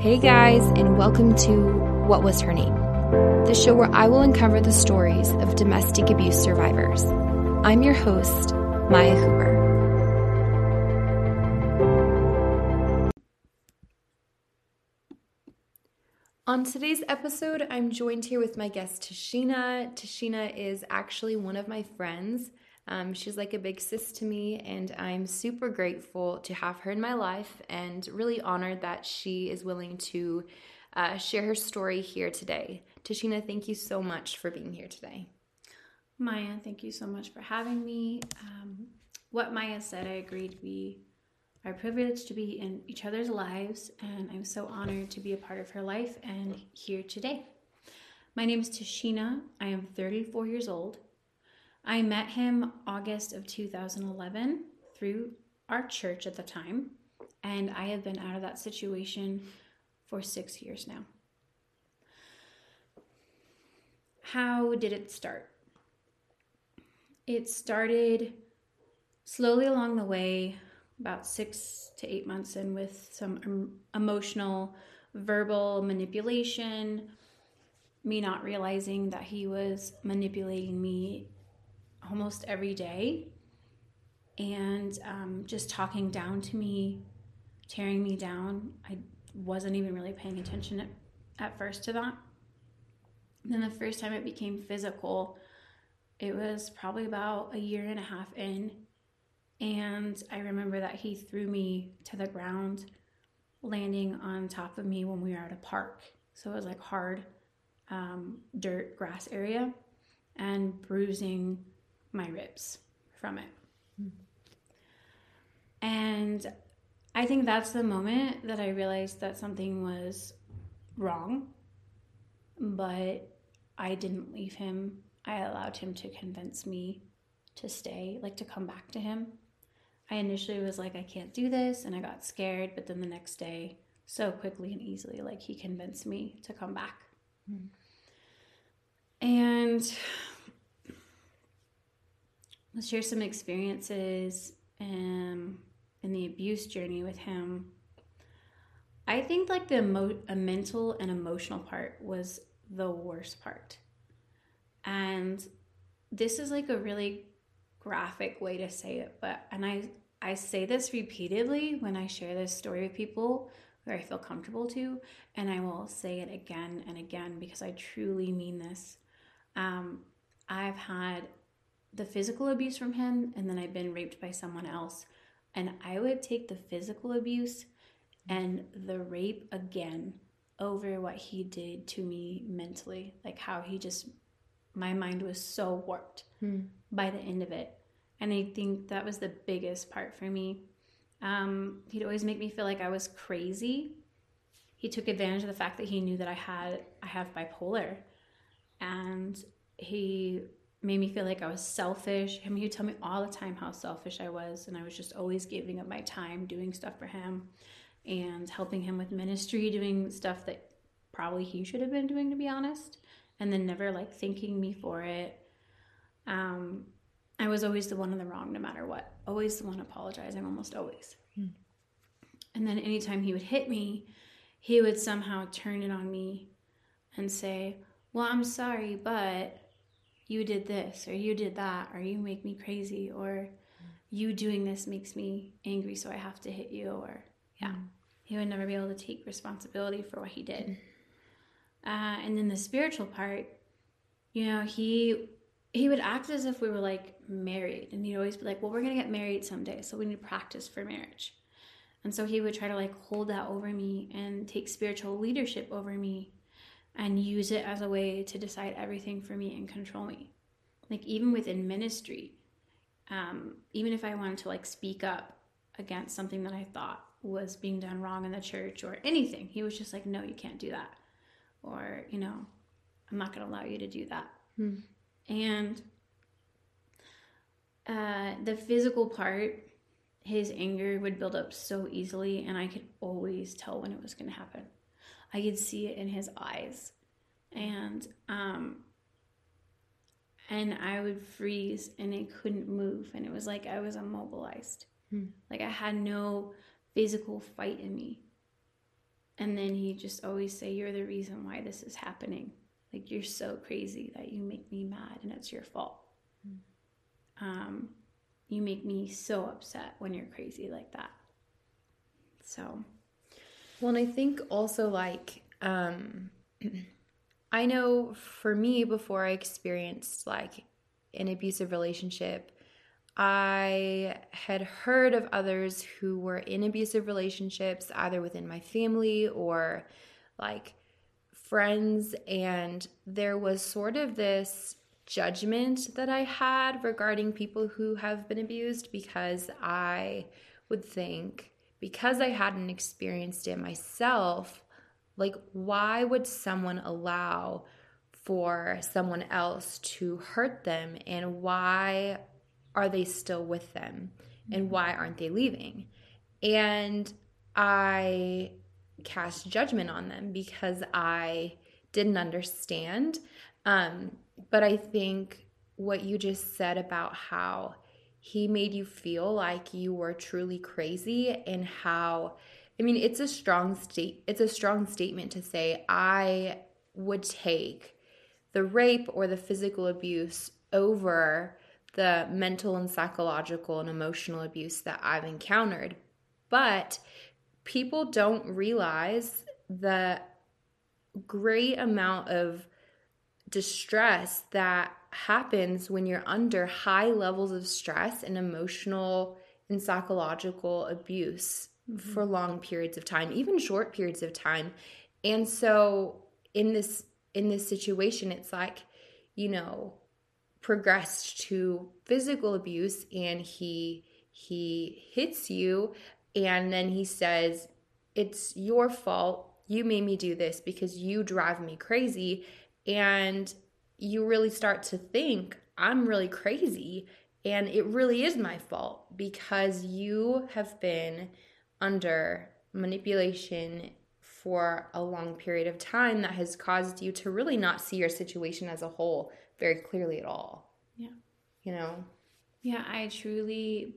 Hey guys, and welcome to What Was Her Name? The show where I will uncover the stories of domestic abuse survivors. I'm your host, Maya Hooper. On today's episode, I'm joined here with my guest Tasheena. Tasheena is actually one of my friends. Um, she's like a big sis to me, and I'm super grateful to have her in my life and really honored that she is willing to uh, share her story here today. Tasheena, thank you so much for being here today. Maya, thank you so much for having me. Um, what Maya said, I agreed. We are privileged to be in each other's lives, and I'm so honored to be a part of her life and here today. My name is Tasheena. I am 34 years old. I met him August of 2011 through our church at the time, and I have been out of that situation for six years now. How did it start? It started slowly along the way, about six to eight months in, with some emotional, verbal manipulation, me not realizing that he was manipulating me almost every day and um, just talking down to me, tearing me down. I wasn't even really paying attention at, at first to that. And then the first time it became physical, it was probably about a year and a half in. And I remember that he threw me to the ground, landing on top of me when we were at a park. So it was like hard um, dirt, grass area, and bruising my ribs from it. Mm. And I think that's the moment that I realized that something was wrong, but I didn't leave him. I allowed him to convince me to stay, like to come back to him. I initially was like, I can't do this, and I got scared, but then the next day, so quickly and easily, like he convinced me to come back. Mm. And let's share some experiences um, in the abuse journey with him. I think like the emo- mental and emotional part was the worst part. And this is like a really graphic way to say it, but and I I say this repeatedly when I share this story with people where I feel comfortable to, and I will say it again and again because I truly mean this. Um, I've had the physical abuse from him and then I've been raped by someone else. And I would take the physical abuse and the rape again over what he did to me mentally. Like how he just, my mind was so warped hmm. by the end of it. And I think that was the biggest part for me. Um, he'd always make me feel like I was crazy. He took advantage of the fact that he knew that I had I have bipolar, and he made me feel like I was selfish. I mean, he'd tell me all the time how selfish I was, and I was just always giving up my time doing stuff for him and helping him with ministry, doing stuff that probably he should have been doing, to be honest, and then never like thanking me for it. Um, I was always the one in the wrong, no matter what. Always the one apologizing, almost always. Hmm. And then anytime he would hit me, he would somehow turn it on me and say, Well, I'm sorry, but you did this or you did that or you make me crazy or you doing this makes me angry so I have to hit you or yeah. Mm. He would never be able to take responsibility for what he did. Uh, and then the spiritual part, you know, he he would act as if we were like married and he'd always be like, Well, we're gonna get married someday, so we need to practice for marriage. And so he would try to like hold that over me and take spiritual leadership over me and use it as a way to decide everything for me and control me. Like even within ministry, um, even if I wanted to like speak up against something that I thought was being done wrong in the church or anything, he was just like, "No, you can't do that," or you know, "I'm not going to allow you to do that." Hmm. And uh, the physical part, his anger would build up so easily, and I could always tell when it was going to happen. I could see it in his eyes. And um and I would freeze and I couldn't move and it was like I was immobilized. Hmm. Like I had no physical fight in me. And then he just always say, You're the reason why this is happening. Like, you're so crazy that you make me mad and it's your fault. Mm. Um, you make me so upset when you're crazy like that. So, well, and I think also like, um, I know for me, before I experienced like an abusive relationship, I had heard of others who were in abusive relationships, either within my family or like friends. And there was sort of this judgment that I had regarding people who have been abused because I would think, because I hadn't experienced it myself, like, why would someone allow for someone else to hurt them? And why are they still with them? And why aren't they leaving? And I cast judgment on them because I didn't understand. Um, but I think what you just said about how he made you feel like you were truly crazy and how I mean, it's a strong state it's a strong statement to say I would take the rape or the physical abuse over the mental and psychological and emotional abuse that I've encountered. But people don't realize the great amount of distress that happens when you're under high levels of stress and emotional and psychological abuse mm-hmm. for long periods of time, even short periods of time. And so in this in this situation it's like, you know, progressed to physical abuse and he he hits you and then he says it's your fault you made me do this because you drive me crazy and you really start to think i'm really crazy and it really is my fault because you have been under manipulation for a long period of time that has caused you to really not see your situation as a whole very clearly at all. Yeah. You know? Yeah, I truly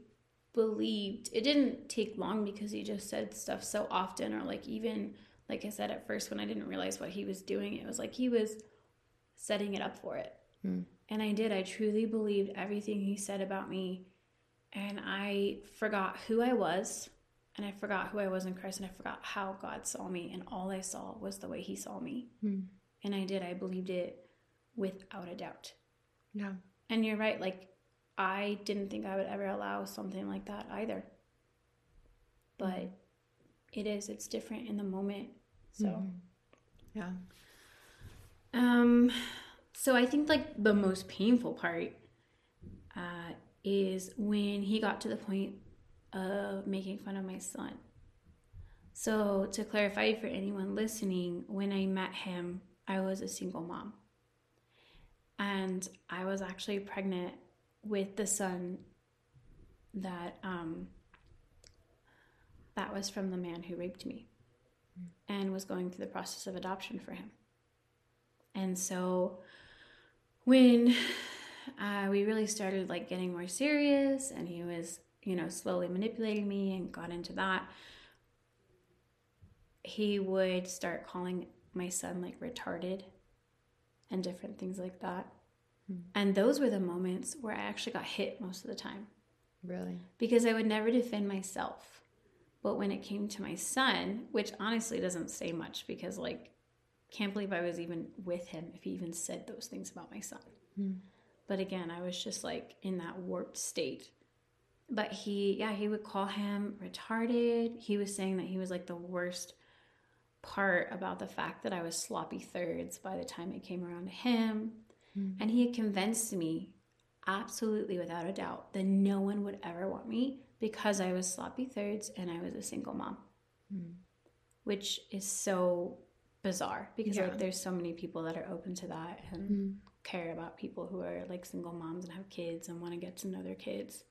believed it didn't take long because he just said stuff so often, or like even like I said at first when I didn't realize what he was doing, it was like he was setting it up for it. Mm. And I did. I truly believed everything he said about me. And I forgot who I was and I forgot who I was in Christ and I forgot how God saw me and all I saw was the way he saw me. Mm. And I did. I believed it without a doubt. Yeah. And you're right like I didn't think I would ever allow something like that either. But mm. it is it's different in the moment. So mm. yeah. Um so I think like the most painful part uh is when he got to the point of making fun of my son. So, to clarify for anyone listening, when I met him, I was a single mom. And I was actually pregnant with the son that um, that was from the man who raped me and was going through the process of adoption for him. And so when uh, we really started like getting more serious and he was you know, slowly manipulating me and got into that, he would start calling my son like retarded and different things like that. Hmm. And those were the moments where I actually got hit most of the time. Really? Because I would never defend myself. But when it came to my son, which honestly doesn't say much because, like, can't believe I was even with him if he even said those things about my son. Hmm. But again, I was just like in that warped state but he yeah he would call him retarded he was saying that he was like the worst part about the fact that i was sloppy thirds by the time it came around to him mm. and he had convinced me absolutely without a doubt that no one would ever want me because i was sloppy thirds and i was a single mom mm. which is so bizarre because yeah. like there's so many people that are open to that and mm. care about people who are like single moms and have kids and want to get to know their kids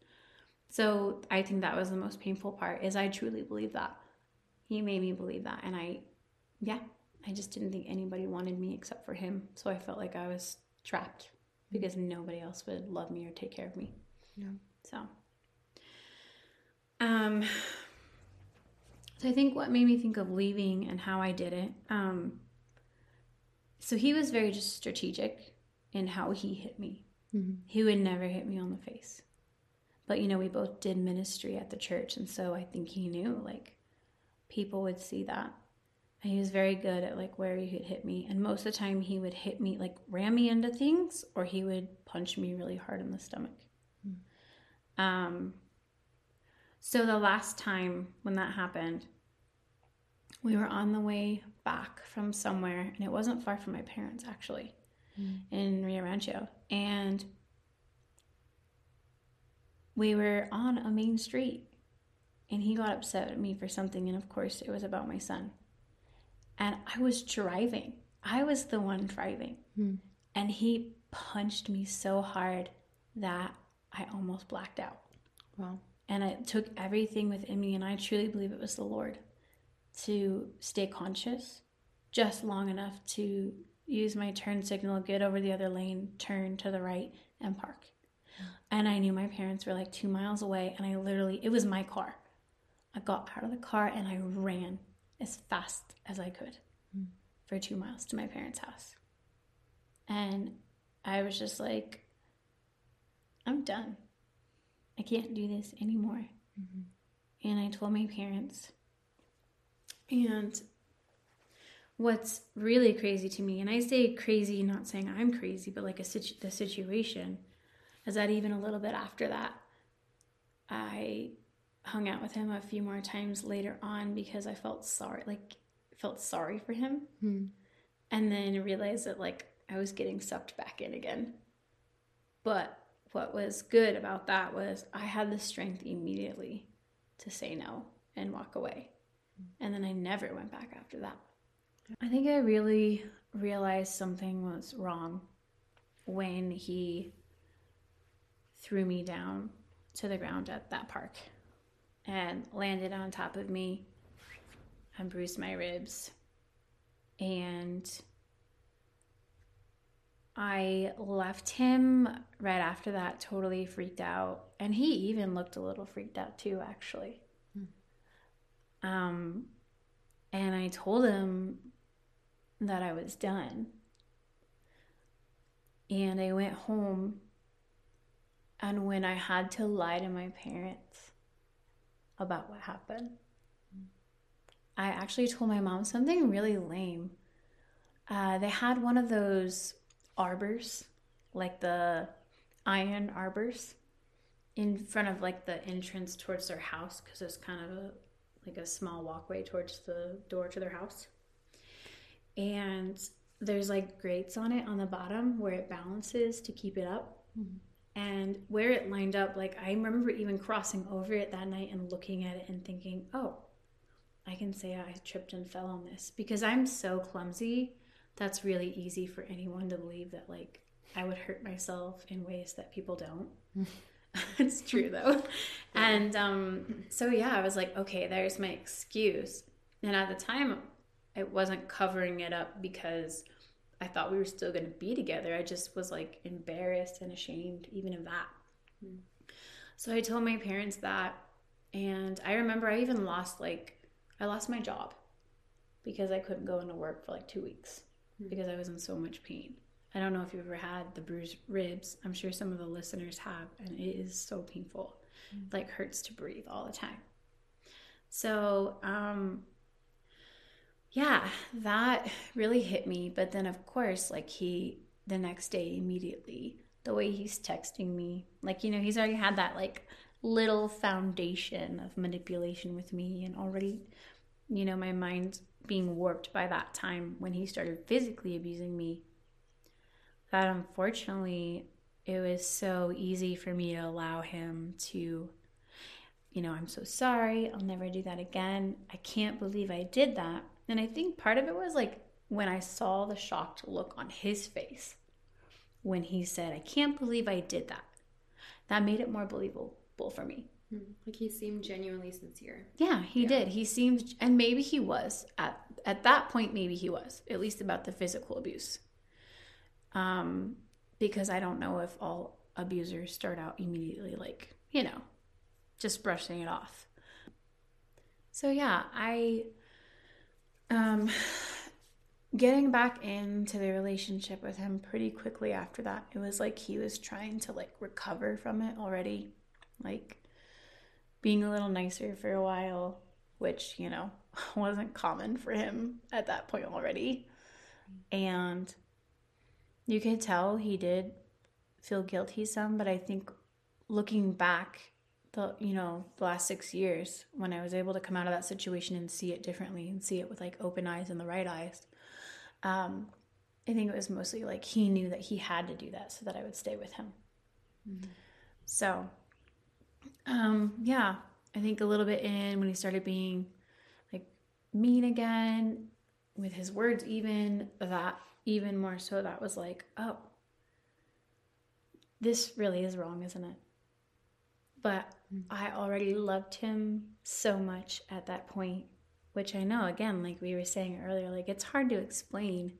so I think that was the most painful part is I truly believe that. He made me believe that. And I, yeah, I just didn't think anybody wanted me except for him. So I felt like I was trapped because nobody else would love me or take care of me. Yeah. So, um, So I think what made me think of leaving and how I did it. Um, so he was very just strategic in how he hit me. Mm-hmm. He would never hit me on the face. But you know, we both did ministry at the church, and so I think he knew like people would see that. And he was very good at like where he could hit me. And most of the time he would hit me like ram me into things or he would punch me really hard in the stomach. Mm. Um so the last time when that happened, we were on the way back from somewhere, and it wasn't far from my parents actually, mm. in Rio Rancho. And we were on a main street, and he got upset at me for something, and of course, it was about my son. And I was driving, I was the one driving, mm. and he punched me so hard that I almost blacked out. Wow. And it took everything within me, and I truly believe it was the Lord to stay conscious just long enough to use my turn signal, get over the other lane, turn to the right, and park. And I knew my parents were like two miles away, and I literally, it was my car. I got out of the car and I ran as fast as I could for two miles to my parents' house. And I was just like, I'm done. I can't do this anymore. Mm-hmm. And I told my parents. And what's really crazy to me, and I say crazy, not saying I'm crazy, but like a situ- the situation, is that even a little bit after that, I hung out with him a few more times later on because I felt sorry, like felt sorry for him, hmm. and then realized that like I was getting sucked back in again. But what was good about that was I had the strength immediately to say no and walk away. And then I never went back after that. I think I really realized something was wrong when he threw me down to the ground at that park and landed on top of me and bruised my ribs. And I left him right after that, totally freaked out. And he even looked a little freaked out too, actually. Hmm. Um, and I told him that I was done. And I went home. And when I had to lie to my parents about what happened, I actually told my mom something really lame. Uh, they had one of those arbors, like the iron arbors, in front of like the entrance towards their house because it's kind of a like a small walkway towards the door to their house. And there's like grates on it on the bottom where it balances to keep it up. Mm-hmm. And where it lined up, like I remember even crossing over it that night and looking at it and thinking, oh, I can say I tripped and fell on this because I'm so clumsy that's really easy for anyone to believe that like I would hurt myself in ways that people don't. it's true though. And um, so yeah, I was like, okay, there's my excuse. And at the time, it wasn't covering it up because I thought we were still going to be together. I just was like embarrassed and ashamed even of that. Mm. So I told my parents that. And I remember I even lost like, I lost my job because I couldn't go into work for like two weeks because I was in so much pain. I don't know if you've ever had the bruised ribs. I'm sure some of the listeners have, and it is so painful. Mm. Like hurts to breathe all the time. So, um, yeah, that really hit me. But then, of course, like he, the next day, immediately, the way he's texting me, like, you know, he's already had that like little foundation of manipulation with me and already, you know, my mind being warped by that time when he started physically abusing me that unfortunately it was so easy for me to allow him to you know i'm so sorry i'll never do that again i can't believe i did that and i think part of it was like when i saw the shocked look on his face when he said i can't believe i did that that made it more believable for me. Like he seemed genuinely sincere. Yeah, he yeah. did. He seemed, and maybe he was at at that point. Maybe he was at least about the physical abuse. Um, because I don't know if all abusers start out immediately like you know, just brushing it off. So yeah, I um getting back into the relationship with him pretty quickly after that. It was like he was trying to like recover from it already. Like being a little nicer for a while, which, you know, wasn't common for him at that point already. And you could tell he did feel guilty some, but I think looking back the you know the last six years when i was able to come out of that situation and see it differently and see it with like open eyes and the right eyes um, i think it was mostly like he knew that he had to do that so that i would stay with him mm-hmm. so um, yeah i think a little bit in when he started being like mean again with his words even that even more so that was like oh this really is wrong isn't it but mm. I already loved him so much at that point, which I know, again, like we were saying earlier, like it's hard to explain.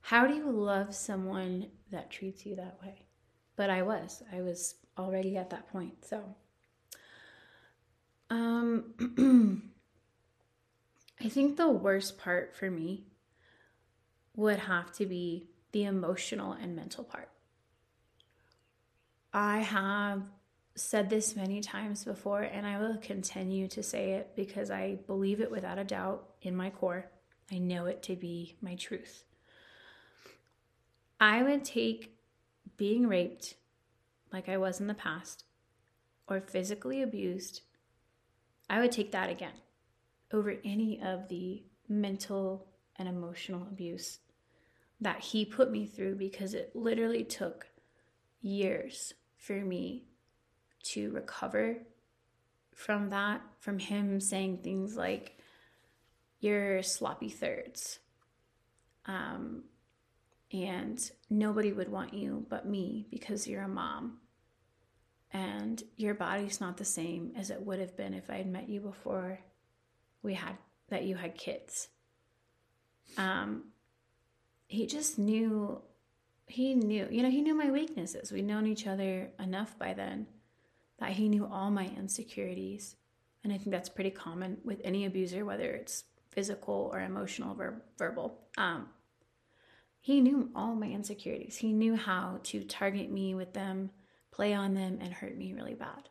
How do you love someone that treats you that way? But I was, I was already at that point. So, um, I think the worst part for me would have to be the emotional and mental part. I have said this many times before, and I will continue to say it because I believe it without a doubt in my core. I know it to be my truth. I would take being raped, like I was in the past, or physically abused, I would take that again over any of the mental and emotional abuse that he put me through because it literally took years for me to recover from that, from him saying things like, You're sloppy thirds. Um, and nobody would want you but me because you're a mom. And your body's not the same as it would have been if I had met you before we had that you had kids. Um, he just knew he knew you know he knew my weaknesses we'd known each other enough by then that he knew all my insecurities. And I think that's pretty common with any abuser, whether it's physical or emotional or verbal. Um, he knew all my insecurities. He knew how to target me with them, play on them, and hurt me really bad.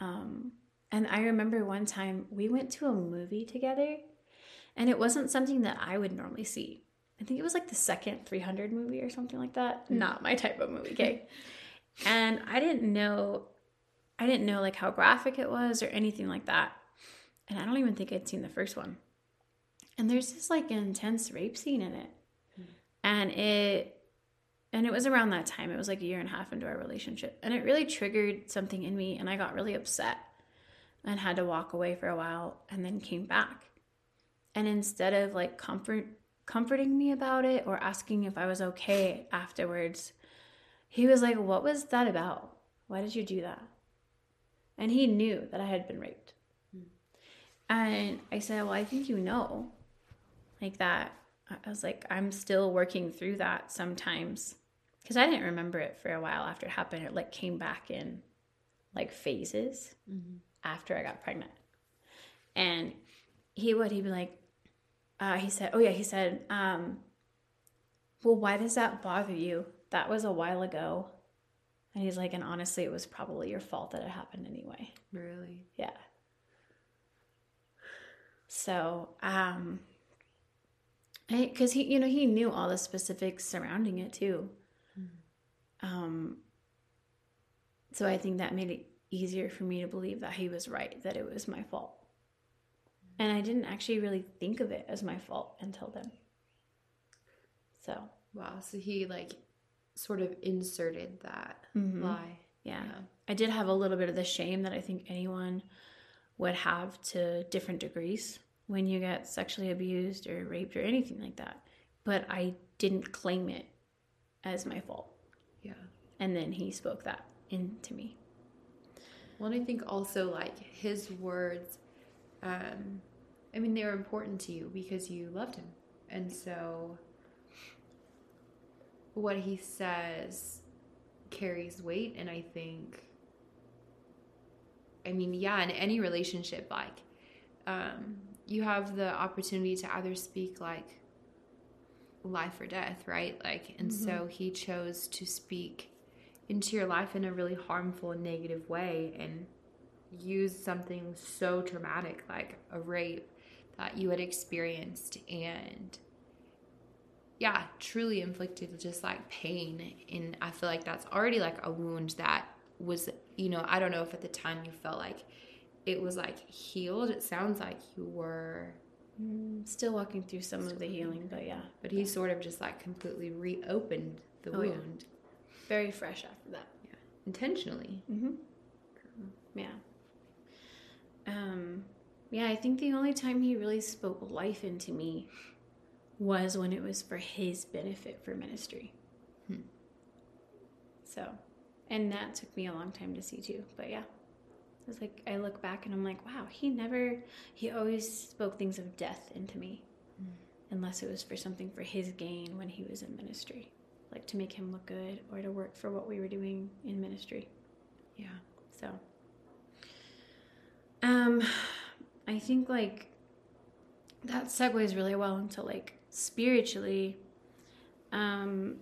Um, and I remember one time we went to a movie together, and it wasn't something that I would normally see. I think it was like the second 300 movie or something like that. Mm-hmm. Not my type of movie, okay? And I didn't know I didn't know like how graphic it was or anything like that. And I don't even think I'd seen the first one. And there's this like intense rape scene in it. Mm. And it and it was around that time. It was like a year and a half into our relationship. And it really triggered something in me and I got really upset and had to walk away for a while and then came back. And instead of like comfort comforting me about it or asking if I was okay afterwards, he was like, What was that about? Why did you do that? And he knew that I had been raped. And I said, Well, I think you know. Like that. I was like, I'm still working through that sometimes. Because I didn't remember it for a while after it happened. It like came back in like phases mm-hmm. after I got pregnant. And he would, he'd be like, uh, he said, Oh, yeah, he said, um, Well, why does that bother you? that was a while ago. And he's like, and honestly, it was probably your fault that it happened anyway. Really? Yeah. So, um, because he, you know, he knew all the specifics surrounding it too. Um, so I think that made it easier for me to believe that he was right, that it was my fault. And I didn't actually really think of it as my fault until then. So, wow. So he like sort of inserted that mm-hmm. lie. Yeah. yeah. I did have a little bit of the shame that I think anyone would have to different degrees when you get sexually abused or raped or anything like that. But I didn't claim it as my fault. Yeah. And then he spoke that into me. Well, and I think also like his words, um, I mean, they were important to you because you loved him. And so what he says carries weight and I think I mean, yeah, in any relationship like um, you have the opportunity to either speak like life or death, right? Like, and mm-hmm. so he chose to speak into your life in a really harmful and negative way and use something so traumatic like a rape that you had experienced and yeah, truly inflicted just like pain. And I feel like that's already like a wound that was, you know, I don't know if at the time you felt like it was like healed. It sounds like you were still walking through some of the healing, but yeah. But he sort of just like completely reopened the oh, wound. Yeah. Very fresh after that. Yeah. Intentionally. Mm-hmm. Yeah. Um, yeah, I think the only time he really spoke life into me was when it was for his benefit for ministry. Hmm. So, and that took me a long time to see too. But yeah, it's like I look back and I'm like, wow, he never, he always spoke things of death into me, hmm. unless it was for something for his gain when he was in ministry, like to make him look good or to work for what we were doing in ministry. Yeah. So, um, I think like that segues really well into like spiritually um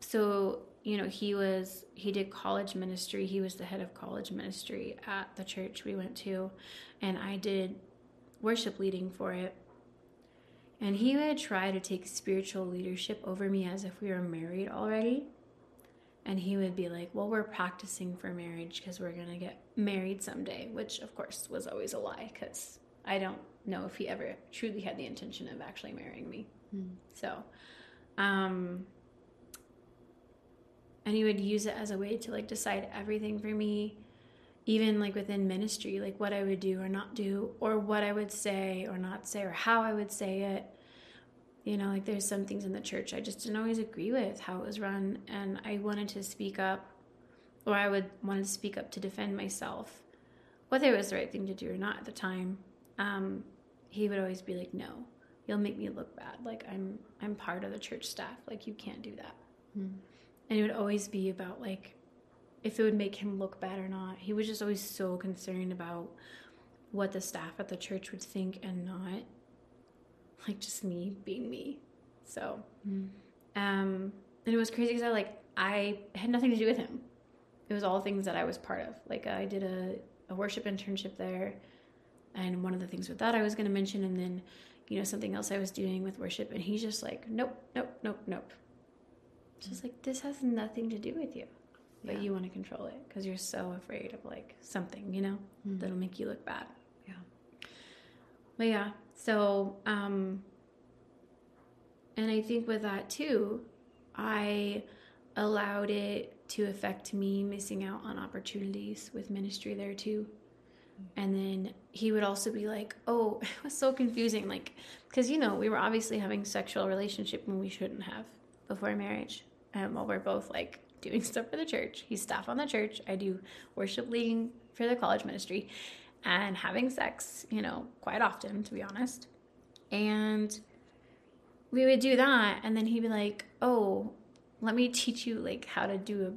so you know he was he did college ministry he was the head of college ministry at the church we went to and i did worship leading for it and he would try to take spiritual leadership over me as if we were married already and he would be like well we're practicing for marriage because we're going to get married someday which of course was always a lie because i don't know if he ever truly had the intention of actually marrying me. Mm. So, um, and he would use it as a way to like decide everything for me, even like within ministry, like what I would do or not do, or what I would say or not say, or how I would say it. You know, like there's some things in the church I just didn't always agree with how it was run, and I wanted to speak up, or I would wanted to speak up to defend myself, whether it was the right thing to do or not at the time. Um, he would always be like, "No, you'll make me look bad. Like I'm I'm part of the church staff. Like you can't do that." Mm. And it would always be about like if it would make him look bad or not. He was just always so concerned about what the staff at the church would think and not like just me being me. So, mm. um, and it was crazy because I like I had nothing to do with him. It was all things that I was part of. Like I did a, a worship internship there and one of the things with that I was going to mention, and then you know something else I was doing with worship, and he's just like, nope, nope, nope, nope. It's just like this has nothing to do with you, but yeah. you want to control it because you're so afraid of like something, you know, mm-hmm. that'll make you look bad. Yeah. But yeah, so um, and I think with that too, I allowed it to affect me missing out on opportunities with ministry there too and then he would also be like oh it was so confusing like because you know we were obviously having sexual relationship when we shouldn't have before marriage and while we're both like doing stuff for the church he's staff on the church i do worship leading for the college ministry and having sex you know quite often to be honest and we would do that and then he'd be like oh let me teach you like how to do a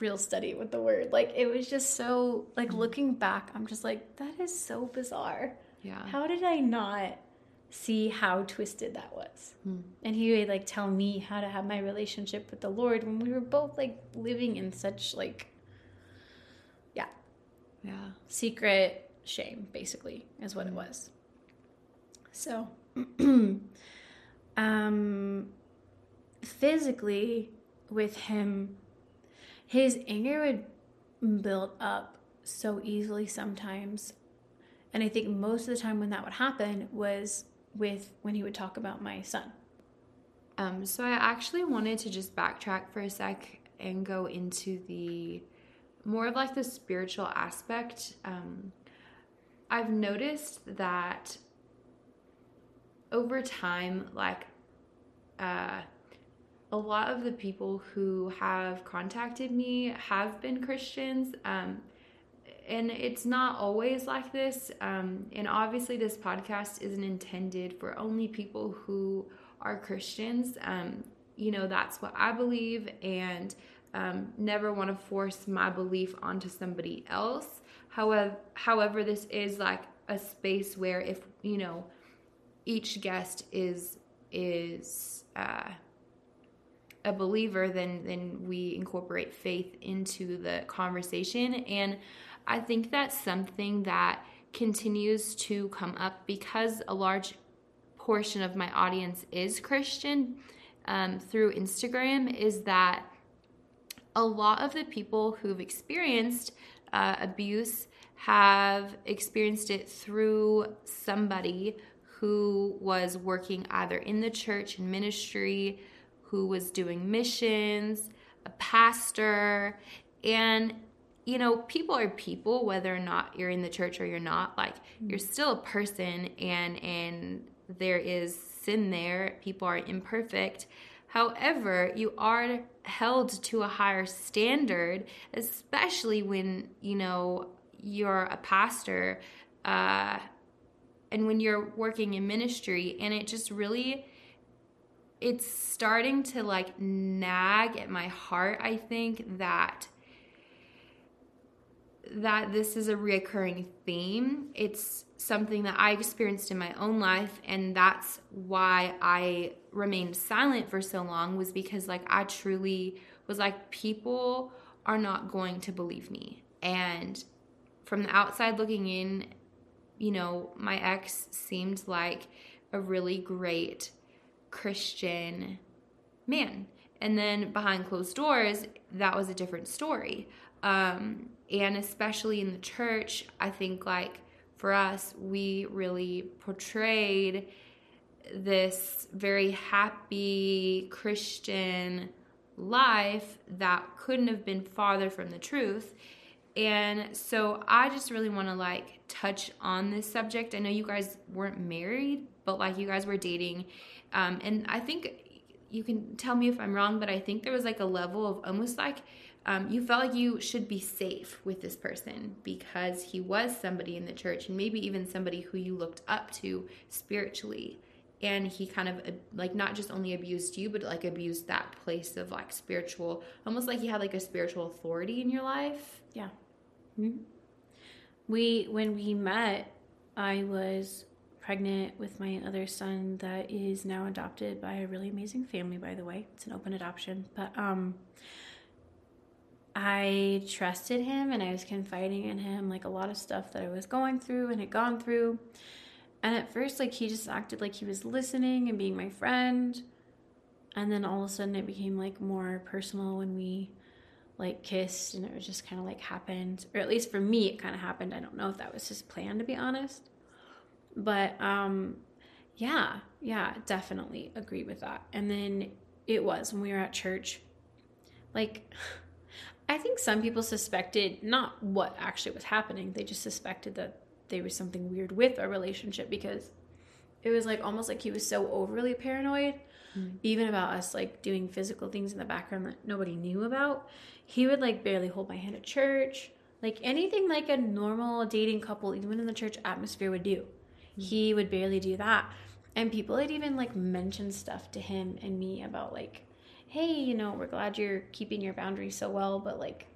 real study with the word. Like it was just so like looking back, I'm just like that is so bizarre. Yeah. How did I not see how twisted that was? Mm. And he would like tell me how to have my relationship with the Lord when we were both like living in such like yeah. Yeah. Secret shame basically is what it was. So um physically with him his anger would build up so easily sometimes. And I think most of the time when that would happen was with when he would talk about my son. Um, so I actually wanted to just backtrack for a sec and go into the more of like the spiritual aspect. Um, I've noticed that over time, like, uh, a lot of the people who have contacted me have been Christians. Um, and it's not always like this. Um, and obviously, this podcast isn't intended for only people who are Christians. Um, you know, that's what I believe, and um, never want to force my belief onto somebody else. However, however, this is like a space where if you know, each guest is is uh, a believer, then then we incorporate faith into the conversation, and I think that's something that continues to come up because a large portion of my audience is Christian um, through Instagram. Is that a lot of the people who've experienced uh, abuse have experienced it through somebody who was working either in the church and ministry, who was doing missions, a pastor, and you know, people are people whether or not you're in the church or you're not. Like mm-hmm. you're still a person and and there is sin there. People are imperfect. However, you are held to a higher standard, especially when, you know, you're a pastor uh, and when you're working in ministry. And it just really, it's starting to like nag at my heart, I think, that that this is a reoccurring theme. It's something that I experienced in my own life, and that's why I remained silent for so long, was because, like, I truly was like, people are not going to believe me. And from the outside looking in, you know, my ex seemed like a really great Christian man. And then behind closed doors, that was a different story. Um, and especially in the church, I think like for us, we really portrayed this very happy Christian life that couldn't have been farther from the truth. And so I just really want to like touch on this subject. I know you guys weren't married, but like you guys were dating. Um, and I think you can tell me if I'm wrong, but I think there was like a level of almost like um, you felt like you should be safe with this person because he was somebody in the church and maybe even somebody who you looked up to spiritually. And he kind of uh, like not just only abused you but like abused that place of like spiritual almost like he had like a spiritual authority in your life. Yeah. Mm-hmm. we when we met i was pregnant with my other son that is now adopted by a really amazing family by the way. It's an open adoption. But um I trusted him and I was confiding in him like a lot of stuff that I was going through and had gone through. And at first, like, he just acted like he was listening and being my friend. And then all of a sudden, it became like more personal when we like kissed and it was just kind of like happened. Or at least for me, it kind of happened. I don't know if that was his plan, to be honest. But um, yeah, yeah, definitely agree with that. And then it was when we were at church. Like, I think some people suspected not what actually was happening. They just suspected that there was something weird with our relationship because it was like almost like he was so overly paranoid, mm. even about us like doing physical things in the background that nobody knew about. He would like barely hold my hand at church, like anything like a normal dating couple, even in the church atmosphere, would do. Mm. He would barely do that. And people had even like mentioned stuff to him and me about like hey, you know, we're glad you're keeping your boundaries so well, but like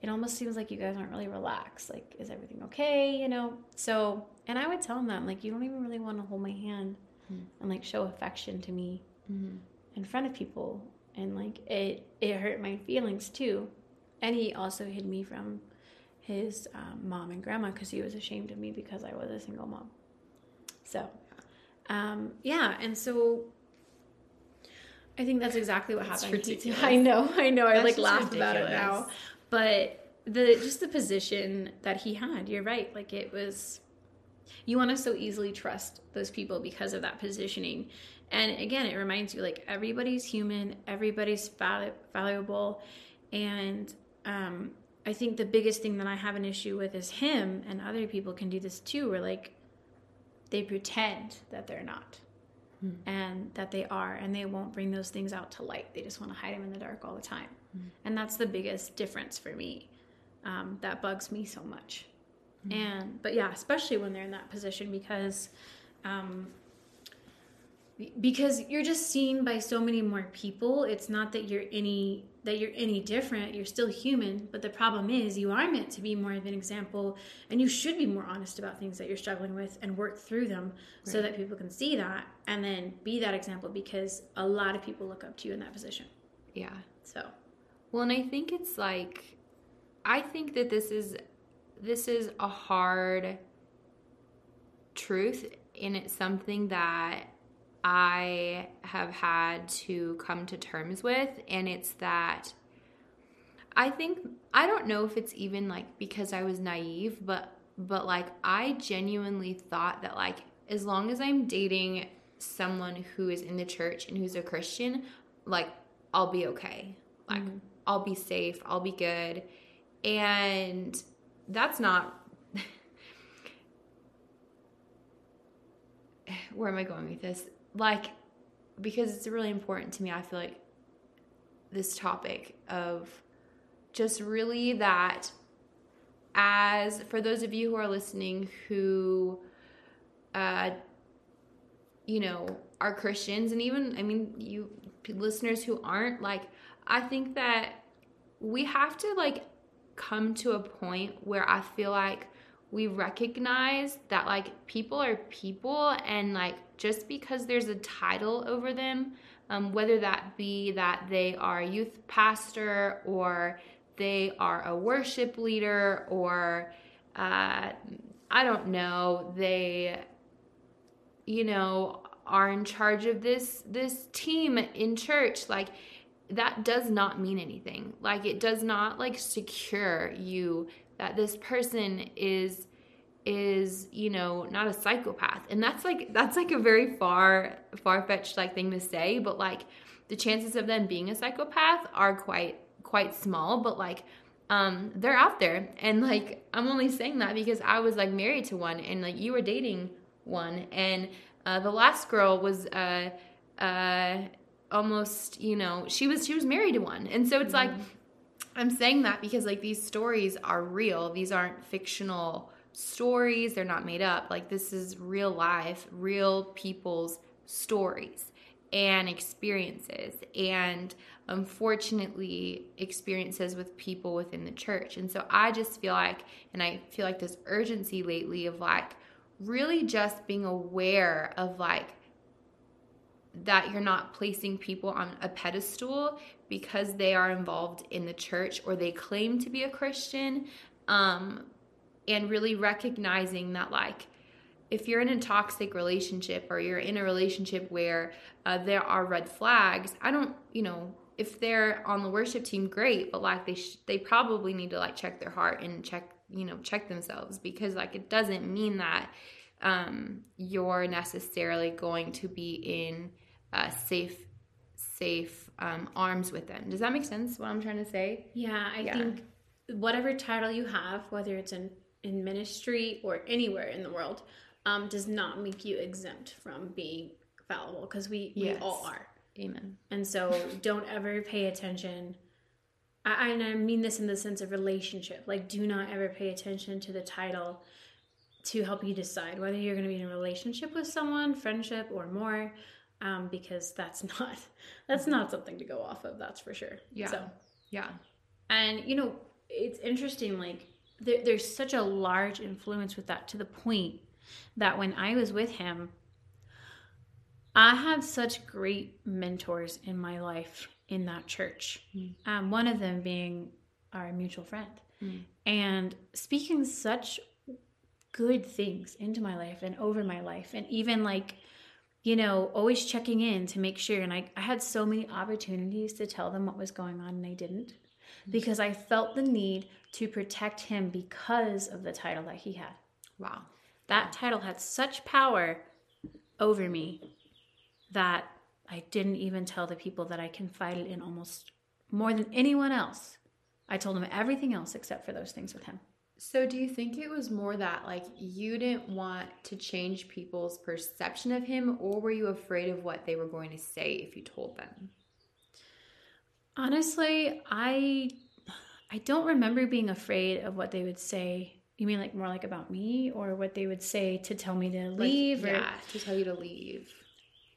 it almost seems like you guys aren't really relaxed. Like, is everything okay? You know? So, and I would tell him that, like, you don't even really want to hold my hand mm. and like show affection to me mm-hmm. in front of people. And like, it, it hurt my feelings too. And he also hid me from his um, mom and grandma because he was ashamed of me because I was a single mom. So, um, yeah. And so I think that's exactly what that's happened. Ridiculous. I know, I know. That's I like laughed ridiculous. about it now, but the just the position that he had. You're right. Like it was. You want to so easily trust those people because of that positioning, and again, it reminds you like everybody's human, everybody's valuable, and um, I think the biggest thing that I have an issue with is him, and other people can do this too. Where like they pretend that they're not mm. and that they are and they won't bring those things out to light they just want to hide them in the dark all the time mm. and that's the biggest difference for me um, that bugs me so much mm. and but yeah especially when they're in that position because um, because you're just seen by so many more people. It's not that you're any that you're any different. You're still human. But the problem is you are meant to be more of an example. And you should be more honest about things that you're struggling with and work through them right. so that people can see that and then be that example because a lot of people look up to you in that position. Yeah. So. Well and i think it's like i think that this is this is a hard truth and it's something that I have had to come to terms with, and it's that I think I don't know if it's even like because I was naive, but but like I genuinely thought that like as long as I'm dating someone who is in the church and who's a Christian, like I'll be okay. Like mm-hmm. I'll be safe, I'll be good. And that's not where am I going with this? Like because it's really important to me i feel like this topic of just really that as for those of you who are listening who uh you know are christians and even i mean you listeners who aren't like i think that we have to like come to a point where i feel like we recognize that like people are people and like just because there's a title over them um, whether that be that they are youth pastor or they are a worship leader or uh, i don't know they you know are in charge of this this team in church like that does not mean anything. Like it does not like secure you that this person is is you know not a psychopath. And that's like that's like a very far far-fetched like thing to say but like the chances of them being a psychopath are quite quite small but like um they're out there. And like i'm only saying that because i was like married to one and like you were dating one. And uh, the last girl was uh uh almost you know she was she was married to one. And so it's mm-hmm. like I'm saying that because like these stories are real. These aren't fictional stories, they're not made up. Like this is real life, real people's stories and experiences and unfortunately experiences with people within the church. And so I just feel like and I feel like this urgency lately of like really just being aware of like that you're not placing people on a pedestal because they are involved in the church or they claim to be a Christian. Um, and really recognizing that, like, if you're in a toxic relationship or you're in a relationship where uh, there are red flags, I don't, you know, if they're on the worship team, great, but like they sh- they probably need to like check their heart and check, you know, check themselves because like it doesn't mean that um, you're necessarily going to be in uh, safe safe um, arms with them. Does that make sense? What I'm trying to say? Yeah, I yeah. think whatever title you have, whether it's in in ministry or anywhere in the world, um, does not make you exempt from being fallible because we yes. we all are. Amen. And so don't ever pay attention. I, and I mean this in the sense of relationship. Like, do not ever pay attention to the title to help you decide whether you're going to be in a relationship with someone, friendship, or more um, because that's not that's not something to go off of. That's for sure. Yeah. So yeah, and you know it's interesting. Like there, there's such a large influence with that to the point that when I was with him, I have such great mentors in my life in that church. Mm. Um, one of them being our mutual friend, mm. and speaking such good things into my life and over my life, and even like you know, always checking in to make sure. And I, I had so many opportunities to tell them what was going on, and I didn't mm-hmm. because I felt the need to protect him because of the title that he had. Wow. That title had such power over me that I didn't even tell the people that I confided in almost more than anyone else. I told them everything else except for those things with him. So, do you think it was more that like you didn't want to change people's perception of him, or were you afraid of what they were going to say if you told them? Honestly, I I don't remember being afraid of what they would say. You mean like more like about me, or what they would say to tell me to leave? Like, yeah, to tell you to leave.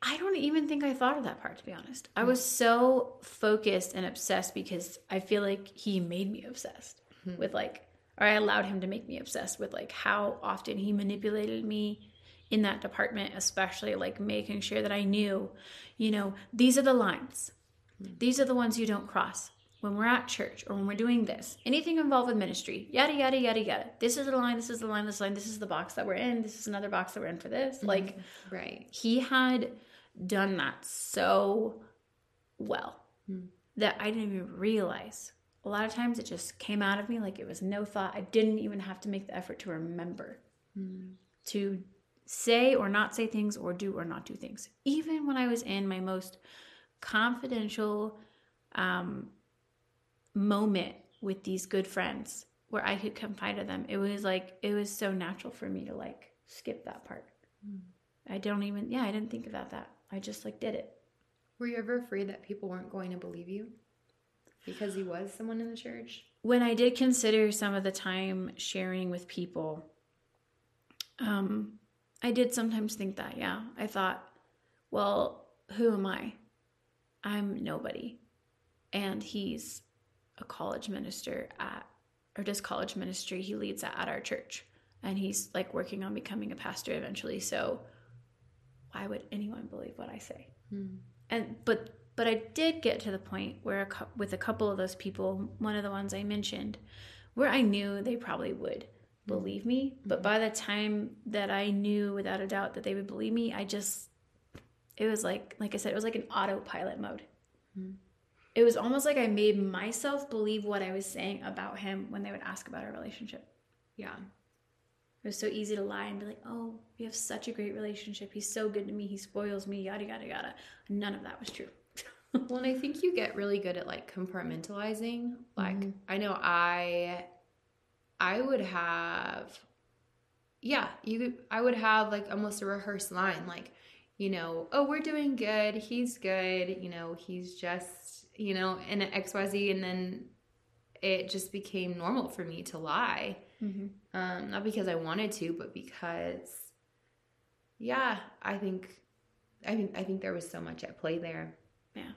I don't even think I thought of that part to be honest. I hmm. was so focused and obsessed because I feel like he made me obsessed hmm. with like or I allowed him to make me obsessed with like how often he manipulated me in that department, especially like making sure that I knew, you know, these are the lines. Hmm. These are the ones you don't cross. When we're at church or when we're doing this, anything involved with ministry, yada yada yada yada. This is the line, this is the line, this line, this is the box that we're in, this is another box that we're in for this. Mm-hmm. Like Right. he had done that so well hmm. that I didn't even realize. A lot of times it just came out of me like it was no thought. I didn't even have to make the effort to remember to say or not say things or do or not do things. Even when I was in my most confidential um, moment with these good friends where I could confide to them, it was like, it was so natural for me to like skip that part. I don't even, yeah, I didn't think about that. I just like did it. Were you ever afraid that people weren't going to believe you because he was someone in the church? when I did consider some of the time sharing with people, um, I did sometimes think that, yeah. I thought, well, who am I? I'm nobody. And he's a college minister at, or does college ministry. He leads that at our church. And he's like working on becoming a pastor eventually. So why would anyone believe what I say? and but but I did get to the point where a with a couple of those people, one of the ones I mentioned, where I knew they probably would believe me, but mm-hmm. by the time that I knew without a doubt that they would believe me, I just it was like like I said, it was like an autopilot mode. Mm-hmm. It was almost like I made myself believe what I was saying about him when they would ask about our relationship. Yeah. It was so easy to lie and be like, "Oh, we have such a great relationship. He's so good to me. He spoils me. Yada yada yada." None of that was true. Well, and I think you get really good at like compartmentalizing. Like I know I I would have yeah, you could I would have like almost a rehearsed line like, you know, oh, we're doing good. He's good, you know, he's just, you know, in XYZ and then it just became normal for me to lie. Um, not because I wanted to, but because yeah, I think I think I think there was so much at play there. Yeah.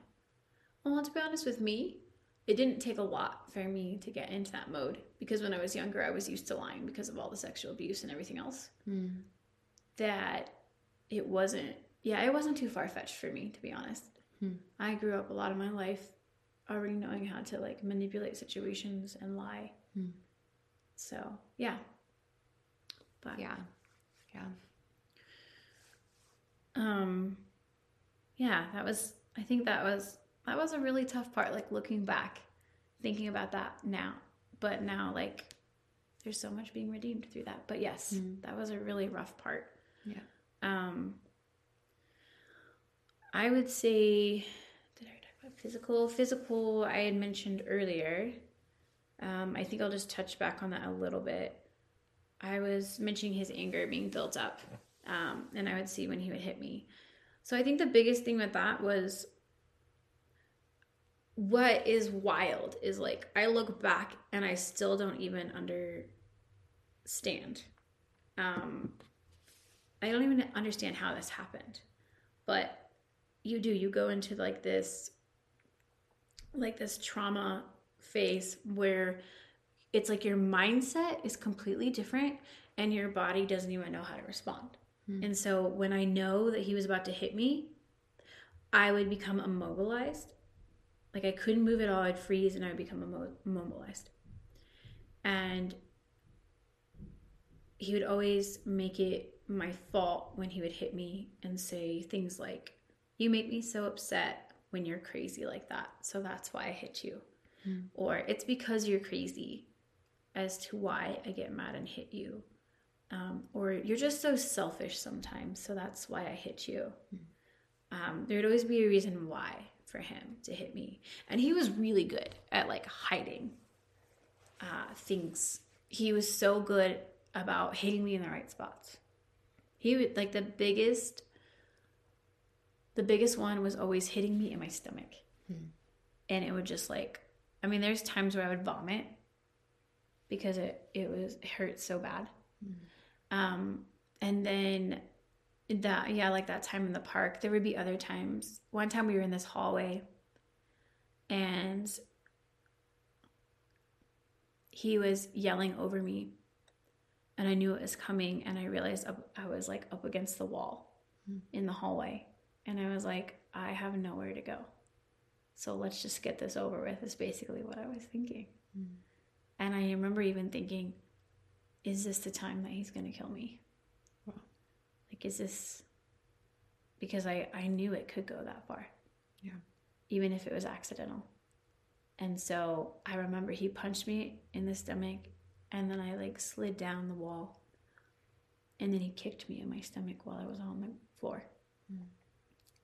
Well, to be honest with me, it didn't take a lot for me to get into that mode because when I was younger, I was used to lying because of all the sexual abuse and everything else. Mm. That it wasn't, yeah, it wasn't too far fetched for me, to be honest. Hmm. I grew up a lot of my life already knowing how to like manipulate situations and lie. Hmm. So, yeah. But, Yeah. Yeah. um yeah that was i think that was that was a really tough part like looking back thinking about that now. But now like there's so much being redeemed through that. But yes that was a really rough part. Yeah. um i would say did i talk about physical? Physical i had mentioned earlier. Um i think i'll just touch back on that a little bit. I was mentioning his anger being built up um and i would see when he would hit me. So i think the biggest thing with that was what is wild is like i look back and i still don't even understand. Um i don't even understand how this happened. But you do you go into like this like this trauma phase where it's like your mindset is completely different and your body doesn't even know how to respond. And so when i know that he was about to hit me i would become immobilized like I couldn't move at all. I'd freeze and I would become immobilized. And he would always make it my fault when he would hit me and say things like, You make me so upset when you're crazy like that. So that's why I hit you. Or it's because you're crazy as to why I get mad and hit you. Um, or you're just so selfish sometimes. So that's why I hit you. Um, there'd always be a reason why for him to hit me. And he was really good at like hiding uh, things. He was so good about hitting me in the right spots. He would like the biggest, the biggest one was always hitting me in my stomach. And it would just like, I mean, there's times where I would vomit because it, it was, it hurt so bad. Um, and then that yeah, like that time in the park. There would be other times. One time we were in this hallway and he was yelling over me and I knew it was coming and I realized I was like up against the wall mm. in the hallway and I was like I have nowhere to go. So let's just get this over with is basically what I was thinking. Mm. And I remember even thinking is this the time that he's going to kill me? Like is this because I I knew it could go that far. Yeah. Even if it was accidental. And so I remember he punched me in the stomach and then I like slid down the wall. And then he kicked me in my stomach while I was on the floor. Mm.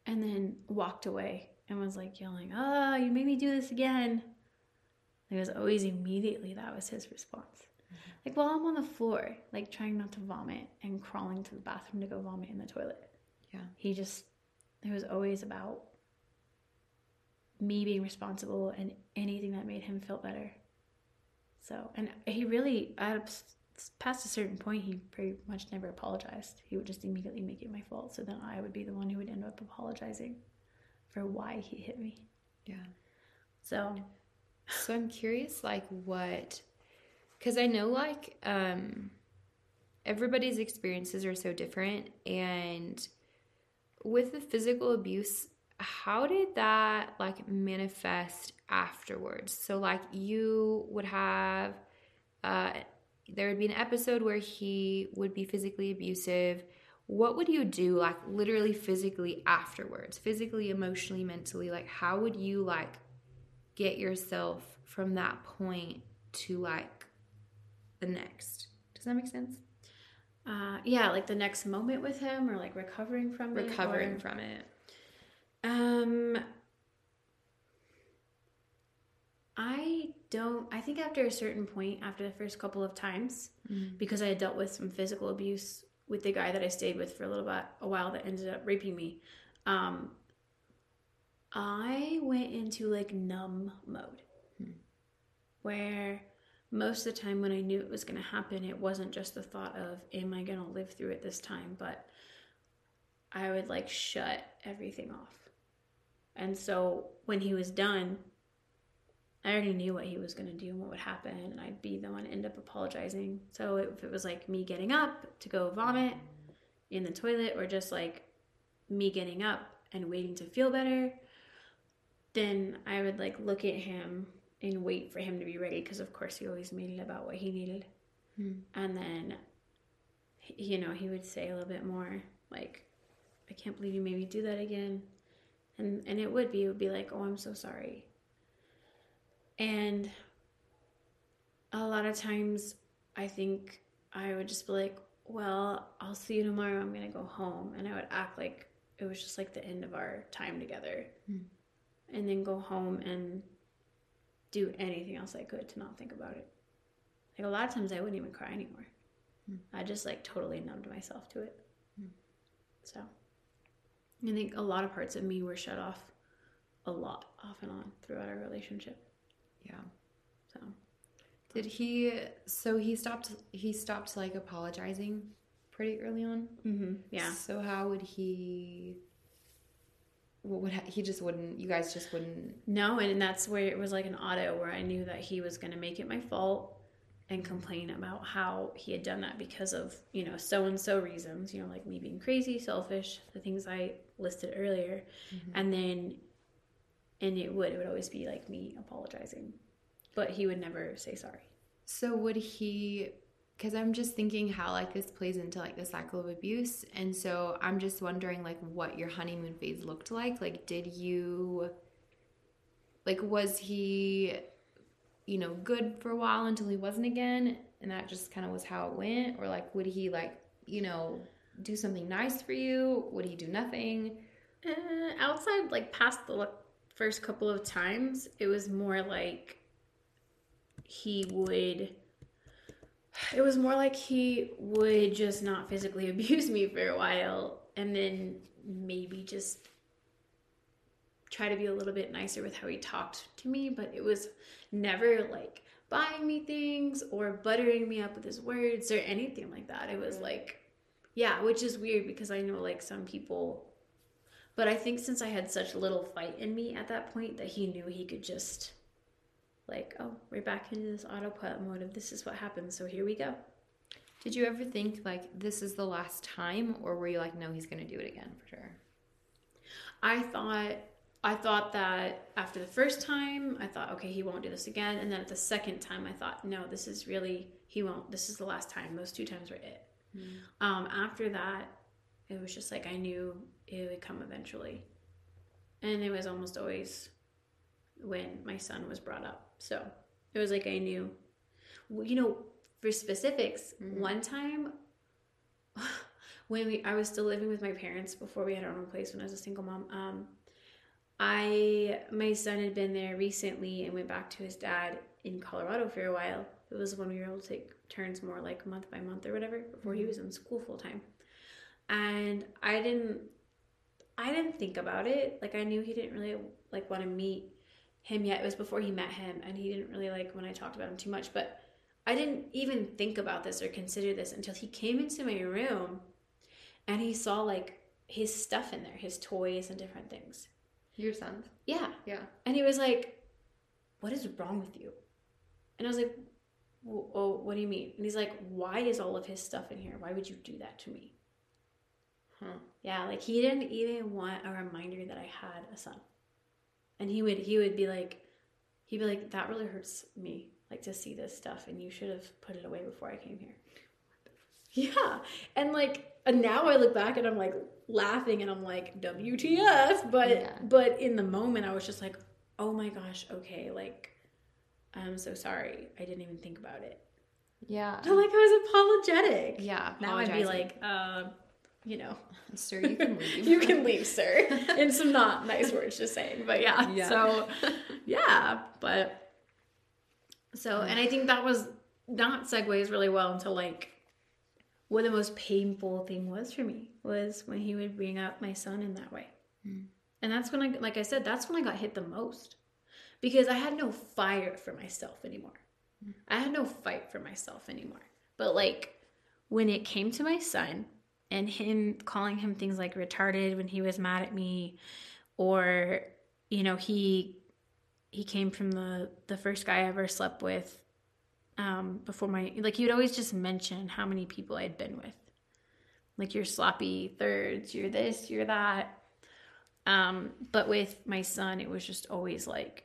And then walked away and was like yelling, Oh, you made me do this again. It was always immediately that was his response. Like while I'm on the floor, like trying not to vomit and crawling to the bathroom to go vomit in the toilet. Yeah. He just, it was always about me being responsible and anything that made him feel better. So, and he really, past a certain point, he pretty much never apologized. He would just immediately make it my fault. So then I would be the one who would end up apologizing for why he hit me. Yeah. So, so I'm curious, like, what, because I know, like, um, everybody's experiences are so different. And with the physical abuse, how did that like manifest afterwards? So like you would have uh there would be an episode where he would be physically abusive. What would you do like literally physically afterwards? Physically, emotionally, mentally, like how would you like get yourself from that point to like the next? Does that make sense? Uh, yeah, like the next moment with him or like recovering from recovering it. Recovering from it. Um, I don't. I think after a certain point, after the first couple of times, mm-hmm. because I had dealt with some physical abuse with the guy that I stayed with for a little bit, a while that ended up raping me, um, I went into like numb mode, mm-hmm. where most of the time when I knew it was going to happen, it wasn't just the thought of, "Am I going to live through it this time?" but I would like shut everything off. And so when he was done, I already knew what he was going to do and what would happen, and I'd be the one to end up apologizing. So if it was like me getting up to go vomit in the toilet, or just like me getting up and waiting to feel better, then I would like look at him and wait for him to be ready because, of course, he always made it about what he needed. Hmm. And then, you know, he would say a little bit more like, I can't believe you made me do that again and and it would be it would be like oh i'm so sorry and a lot of times i think i would just be like well i'll see you tomorrow i'm gonna go home and i would act like it was just like the end of our time together mm. and then go home and do anything else i could to not think about it like a lot of times i wouldn't even cry anymore mm. i just like totally numbed myself to it mm. so I think a lot of parts of me were shut off a lot off and on throughout our relationship. Yeah. So did he so he stopped he stopped like apologizing pretty early on? Mm-hmm. Yeah. So how would he what would he just wouldn't you guys just wouldn't no and that's where it was like an auto where i knew that he was going to make it my fault and complain about how he had done that because of you know so and so reasons you know like me being crazy selfish the things i listed earlier mm-hmm. and then and it would it would always be like me apologizing but he would never say sorry so would he because i'm just thinking how like this plays into like the cycle of abuse and so i'm just wondering like what your honeymoon phase looked like like did you like was he you know, good for a while until he wasn't again, and that just kind of was how it went? Or like, would he like, you know, do something nice for you? Would he do nothing? Uh, outside, like past the first couple of times, it was more like he would. It was more like he would just not physically abuse me for a while and then maybe just try to be a little bit nicer with how he talked to me, but it was never like buying me things or buttering me up with his words or anything like that. It was like Yeah, which is weird because I know like some people but I think since I had such little fight in me at that point that he knew he could just like, oh, we're back into this autopilot mode of this is what happens, so here we go. Did you ever think like this is the last time or were you like no, he's going to do it again for sure? I thought I thought that after the first time, I thought, okay, he won't do this again. And then at the second time, I thought, no, this is really, he won't. This is the last time. Those two times were it. Mm. Um, after that, it was just like I knew it would come eventually. And it was almost always when my son was brought up. So it was like I knew, you know, for specifics, mm-hmm. one time when we, I was still living with my parents before we had our own place when I was a single mom. Um, I my son had been there recently and went back to his dad in Colorado for a while. It was when we were able to take turns more like month by month or whatever before he mm-hmm. was in school full time. And I didn't I didn't think about it. Like I knew he didn't really like want to meet him yet. It was before he met him and he didn't really like when I talked about him too much, but I didn't even think about this or consider this until he came into my room and he saw like his stuff in there, his toys and different things. Your son's? Yeah. Yeah. And he was like, What is wrong with you? And I was like, Oh, what do you mean? And he's like, Why is all of his stuff in here? Why would you do that to me? Huh. Yeah, like he didn't even want a reminder that I had a son. And he would he would be like he'd be like, That really hurts me, like to see this stuff and you should have put it away before I came here. Yeah. And like and now I look back and I'm like laughing and I'm like WTF but yeah. but in the moment I was just like oh my gosh okay like I'm so sorry I didn't even think about it yeah so like I was apologetic yeah now I'd be like uh, you know sir you can leave you can leave sir in some not nice words just saying but yeah, yeah. so yeah but so and I think that was not segues really well into like what the most painful thing was for me was when he would bring up my son in that way. Mm. And that's when I, like I said, that's when I got hit the most because I had no fire for myself anymore. Mm. I had no fight for myself anymore. But like when it came to my son and him calling him things like retarded when he was mad at me or you know he he came from the the first guy I ever slept with um, before my like he would always just mention how many people I'd been with. Like you're sloppy thirds, you're this, you're that. Um, but with my son, it was just always like,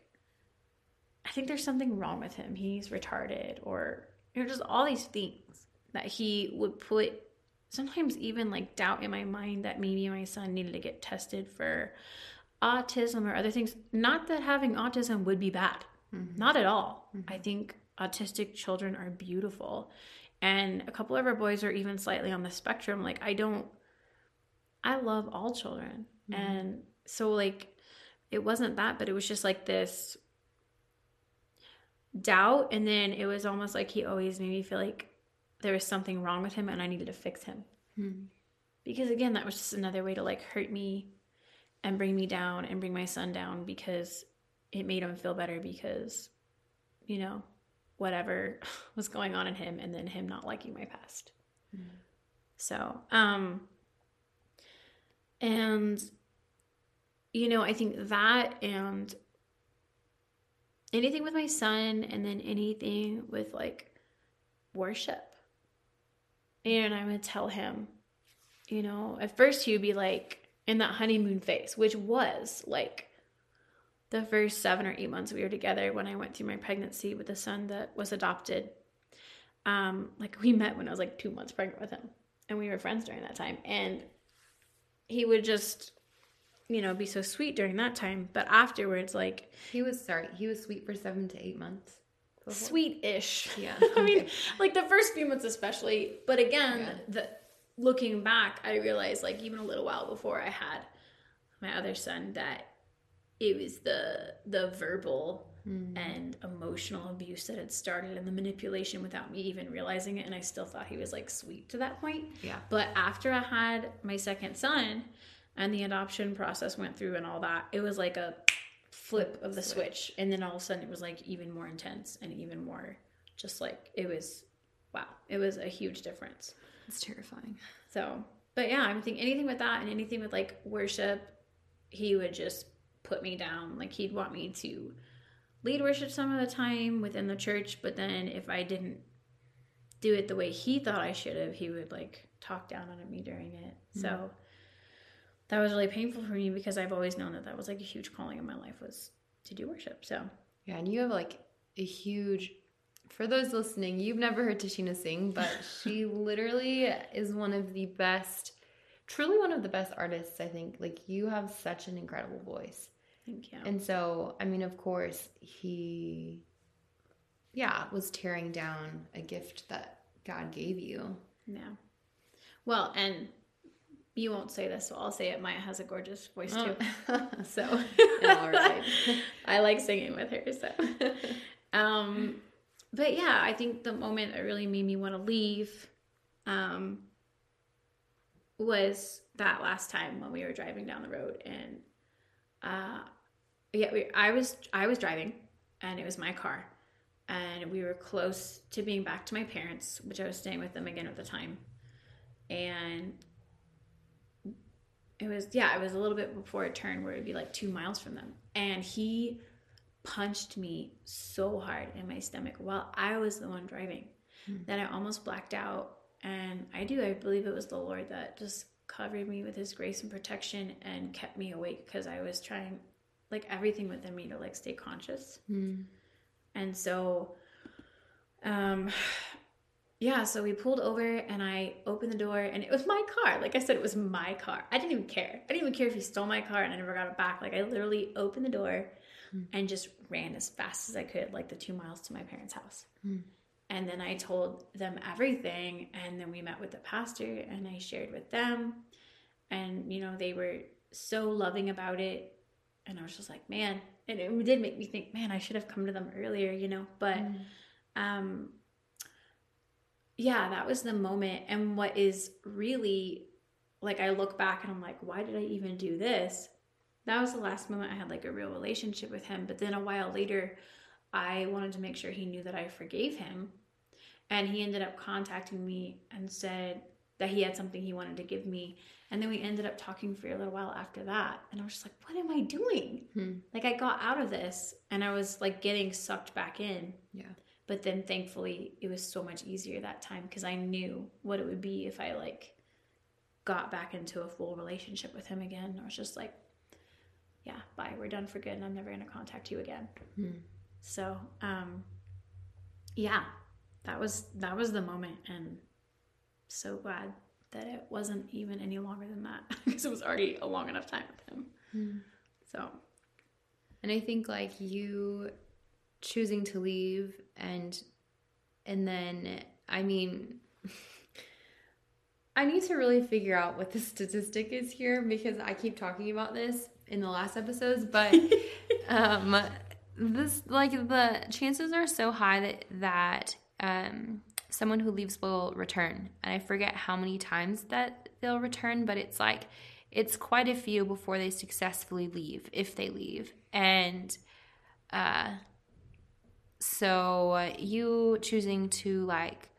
I think there's something wrong with him. He's retarded, or you know, just all these things that he would put. Sometimes even like doubt in my mind that maybe my son needed to get tested for autism or other things. Not that having autism would be bad. Mm-hmm. Not at all. Mm-hmm. I think autistic children are beautiful. And a couple of our boys are even slightly on the spectrum. Like, I don't, I love all children. Mm-hmm. And so, like, it wasn't that, but it was just like this doubt. And then it was almost like he always made me feel like there was something wrong with him and I needed to fix him. Mm-hmm. Because again, that was just another way to like hurt me and bring me down and bring my son down because it made him feel better because, you know, whatever was going on in him and then him not liking my past. Mm. So, um, and, you know, I think that and anything with my son and then anything with like worship. And I would tell him, you know, at first he would be like in that honeymoon phase, which was like the first seven or eight months we were together when I went through my pregnancy with a son that was adopted. Um, like we met when I was like two months pregnant with him, and we were friends during that time. And he would just, you know, be so sweet during that time. But afterwards, like he was sorry, he was sweet for seven to eight months. Sweet-ish. Yeah. I mean, like the first few months especially. But again, yeah. the looking back, I realized like even a little while before I had my other son that it was the the verbal mm. and emotional abuse that had started and the manipulation without me even realizing it and I still thought he was like sweet to that point. Yeah. But after I had my second son and the adoption process went through and all that, it was like a flip of the switch. switch. And then all of a sudden it was like even more intense and even more just like it was wow. It was a huge difference. It's terrifying. So, but yeah, I'm thinking anything with that and anything with like worship, he would just put me down. Like he'd want me to lead worship some of the time within the church, but then if I didn't do it the way he thought I should have, he would like talk down on me during it. Mm-hmm. So that was really painful for me because I've always known that that was like a huge calling in my life was to do worship. So yeah, and you have like a huge. For those listening, you've never heard Tasheena sing, but she literally is one of the best, truly one of the best artists. I think. Like you have such an incredible voice. Thank you. And so, I mean, of course, he, yeah, was tearing down a gift that God gave you. Yeah. Well, and you won't say this, so I'll say it. Maya has a gorgeous voice too. Oh. so, all right. I like singing with her. So, um, but yeah, I think the moment that really made me want to leave, um, was that last time when we were driving down the road and, uh, yeah, we, I was I was driving, and it was my car, and we were close to being back to my parents, which I was staying with them again at the time, and it was yeah, it was a little bit before a turn where it'd be like two miles from them, and he punched me so hard in my stomach while I was the one driving mm-hmm. that I almost blacked out. And I do, I believe it was the Lord that just covered me with his grace and protection and kept me awake because I was trying like everything within me to like stay conscious. Mm. And so um yeah, so we pulled over and I opened the door and it was my car. Like I said, it was my car. I didn't even care. I didn't even care if he stole my car and I never got it back. Like I literally opened the door mm. and just ran as fast as I could, like the two miles to my parents' house. Mm. And then I told them everything. And then we met with the pastor and I shared with them. And, you know, they were so loving about it and I was just like, man, and it did make me think, man, I should have come to them earlier, you know. But mm. um yeah, that was the moment. And what is really like I look back and I'm like, why did I even do this? That was the last moment I had like a real relationship with him. But then a while later, I wanted to make sure he knew that I forgave him. And he ended up contacting me and said that he had something he wanted to give me. And then we ended up talking for a little while after that. And I was just like, what am I doing? Hmm. Like, I got out of this and I was like getting sucked back in. Yeah. But then thankfully, it was so much easier that time because I knew what it would be if I like got back into a full relationship with him again. I was just like, yeah, bye, we're done for good and I'm never going to contact you again. Hmm. So, um, yeah, that was, that was the moment. And so glad that it wasn't even any longer than that because it was already a long enough time with him. Mm. So, and I think like you choosing to leave and and then I mean I need to really figure out what the statistic is here because I keep talking about this in the last episodes, but um this like the chances are so high that that um someone who leaves will return. And I forget how many times that they'll return, but it's like it's quite a few before they successfully leave, if they leave. And uh so you choosing to like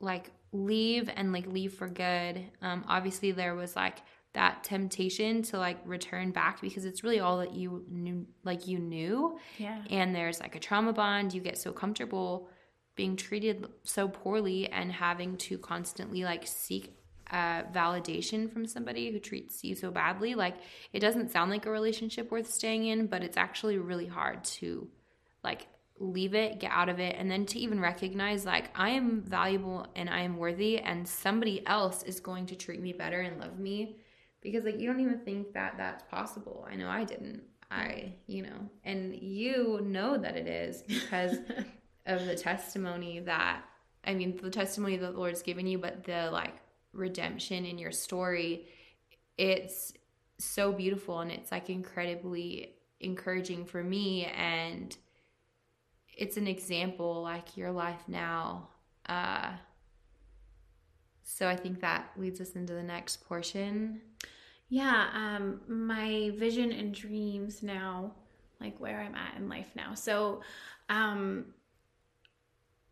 like leave and like leave for good. Um obviously there was like that temptation to like return back because it's really all that you knew like you knew. Yeah. And there's like a trauma bond, you get so comfortable being treated so poorly and having to constantly like seek uh, validation from somebody who treats you so badly. Like it doesn't sound like a relationship worth staying in, but it's actually really hard to like leave it, get out of it, and then to even recognize like I am valuable and I am worthy, and somebody else is going to treat me better and love me because like you don't even think that that's possible. I know I didn't. I, you know, and you know that it is because of the testimony that I mean the testimony that the Lord's given you, but the like redemption in your story, it's so beautiful and it's like incredibly encouraging for me and it's an example like your life now. Uh so I think that leads us into the next portion. Yeah, um my vision and dreams now, like where I'm at in life now. So um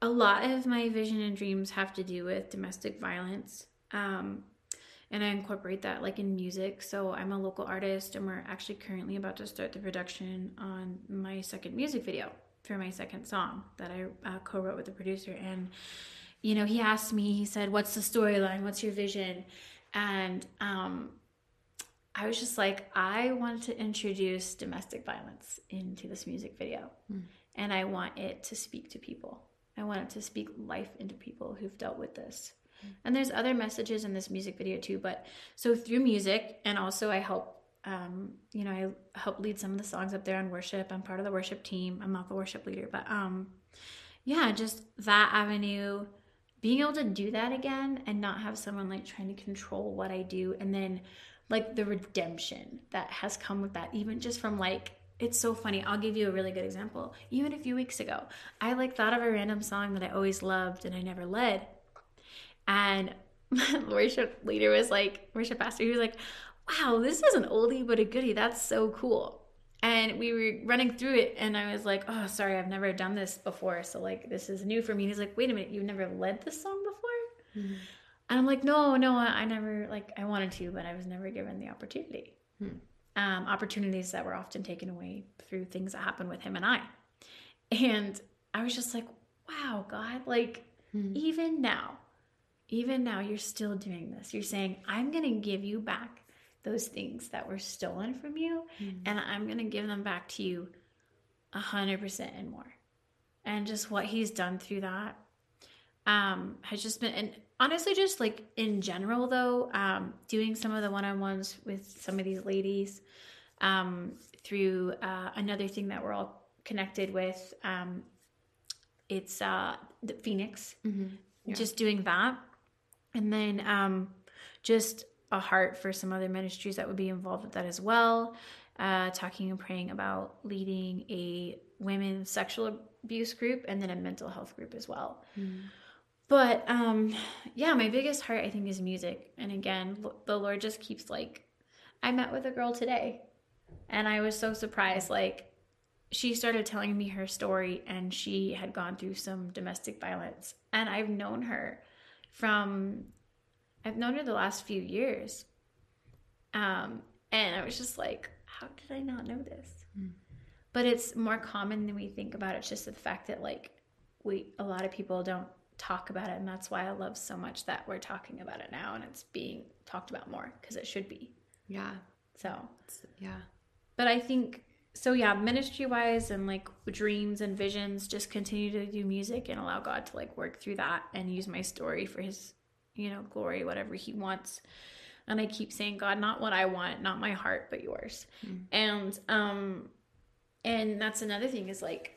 a lot of my vision and dreams have to do with domestic violence Um, and I incorporate that like in music. So I'm a local artist, and we're actually currently about to start the production on my second music video for my second song that I uh, co-wrote with the producer. And you know, he asked me, he said, "What's the storyline? What's your vision?" And um, I was just like, I want to introduce domestic violence into this music video, mm. and I want it to speak to people. I want it to speak life into people who've dealt with this. And there's other messages in this music video too. But so through music, and also I help, um, you know, I help lead some of the songs up there on worship. I'm part of the worship team. I'm not the worship leader, but um, yeah, just that avenue, being able to do that again and not have someone like trying to control what I do, and then like the redemption that has come with that, even just from like it's so funny. I'll give you a really good example. Even a few weeks ago, I like thought of a random song that I always loved and I never led. And worship leader was like, worship pastor, he was like, wow, this is an oldie but a goodie. That's so cool. And we were running through it, and I was like, oh, sorry, I've never done this before. So, like, this is new for me. And he's like, wait a minute, you've never led this song before? Mm-hmm. And I'm like, no, no, I never, like, I wanted to, but I was never given the opportunity. Hmm. Um, opportunities that were often taken away through things that happened with him and I. And I was just like, wow, God, like, hmm. even now, even now you're still doing this. You're saying, I'm going to give you back those things that were stolen from you, mm-hmm. and I'm going to give them back to you a hundred percent and more. And just what he's done through that um, has just been, and honestly, just like in general, though, um, doing some of the one-on-ones with some of these ladies um, through uh, another thing that we're all connected with. Um, it's uh, the Phoenix. Mm-hmm. Yeah. Just doing that and then um, just a heart for some other ministries that would be involved with that as well. Uh, talking and praying about leading a women's sexual abuse group and then a mental health group as well. Mm. But um, yeah, my biggest heart I think is music. And again, the Lord just keeps like, I met with a girl today, and I was so surprised. Like, she started telling me her story, and she had gone through some domestic violence, and I've known her from I've known her the last few years. Um, and I was just like, how did I not know this? Mm. But it's more common than we think about. It's just the fact that like we a lot of people don't talk about it and that's why I love so much that we're talking about it now and it's being talked about more because it should be. Yeah. So, yeah. But I think so yeah, ministry wise and like dreams and visions, just continue to do music and allow God to like work through that and use my story for his, you know, glory, whatever he wants. And I keep saying, God, not what I want, not my heart, but yours. Mm. And um and that's another thing is like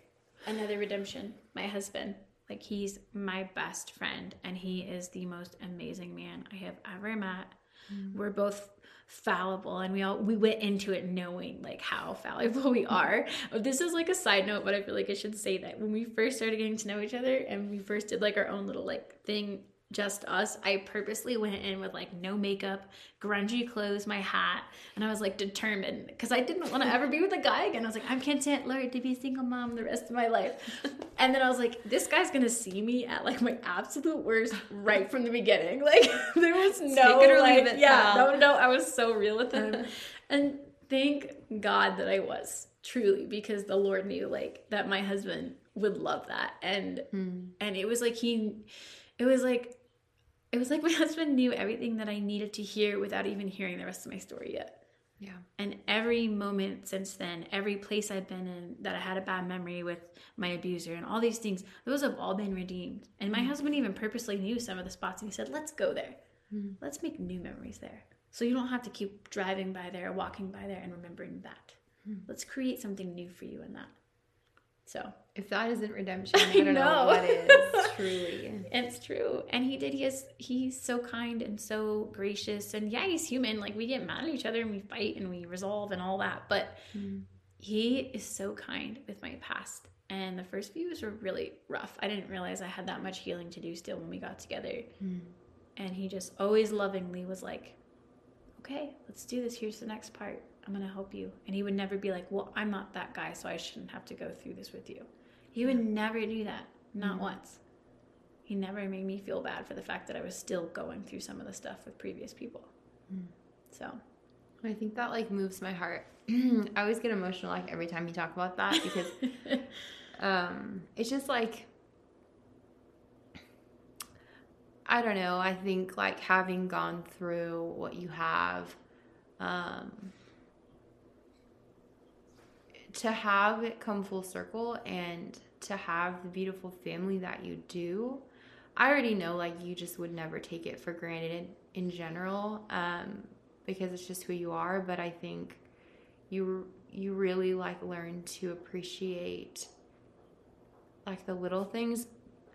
another redemption. My husband, like he's my best friend and he is the most amazing man I have ever met. Mm. We're both fallible and we all we went into it knowing like how fallible we are this is like a side note but i feel like i should say that when we first started getting to know each other and we first did like our own little like thing just us. I purposely went in with like no makeup, grungy clothes, my hat, and I was like determined because I didn't want to ever be with a guy again. I was like, I'm content, Lord, to be a single mom the rest of my life. And then I was like, this guy's gonna see me at like my absolute worst right from the beginning. Like there was no like, it, yeah, no, no. I was so real with him, and thank God that I was truly because the Lord knew like that my husband would love that, and mm. and it was like he, it was like it was like my husband knew everything that I needed to hear without even hearing the rest of my story yet. Yeah. And every moment since then, every place I've been in that I had a bad memory with my abuser and all these things, those have all been redeemed. And my mm-hmm. husband even purposely knew some of the spots and he said, let's go there. Mm-hmm. Let's make new memories there. So you don't have to keep driving by there, walking by there, and remembering that. Mm-hmm. Let's create something new for you in that. So if that isn't redemption, I, I don't know. know what is truly. it's true, and he did. He is. He's so kind and so gracious, and yeah, he's human. Like we get mad at each other and we fight and we resolve and all that, but mm. he is so kind with my past. And the first few years were really rough. I didn't realize I had that much healing to do still when we got together. Mm. And he just always lovingly was like, "Okay, let's do this. Here's the next part." I'm going to help you. And he would never be like, well, I'm not that guy, so I shouldn't have to go through this with you. He would never do that, not mm-hmm. once. he never made me feel bad for the fact that I was still going through some of the stuff with previous people. Mm. So I think that like moves my heart. I always get emotional like every time you talk about that because um it's just like I don't know. I think like having gone through what you have um to have it come full circle and to have the beautiful family that you do i already know like you just would never take it for granted in, in general um, because it's just who you are. But i think you you really like learn to appreciate like the little things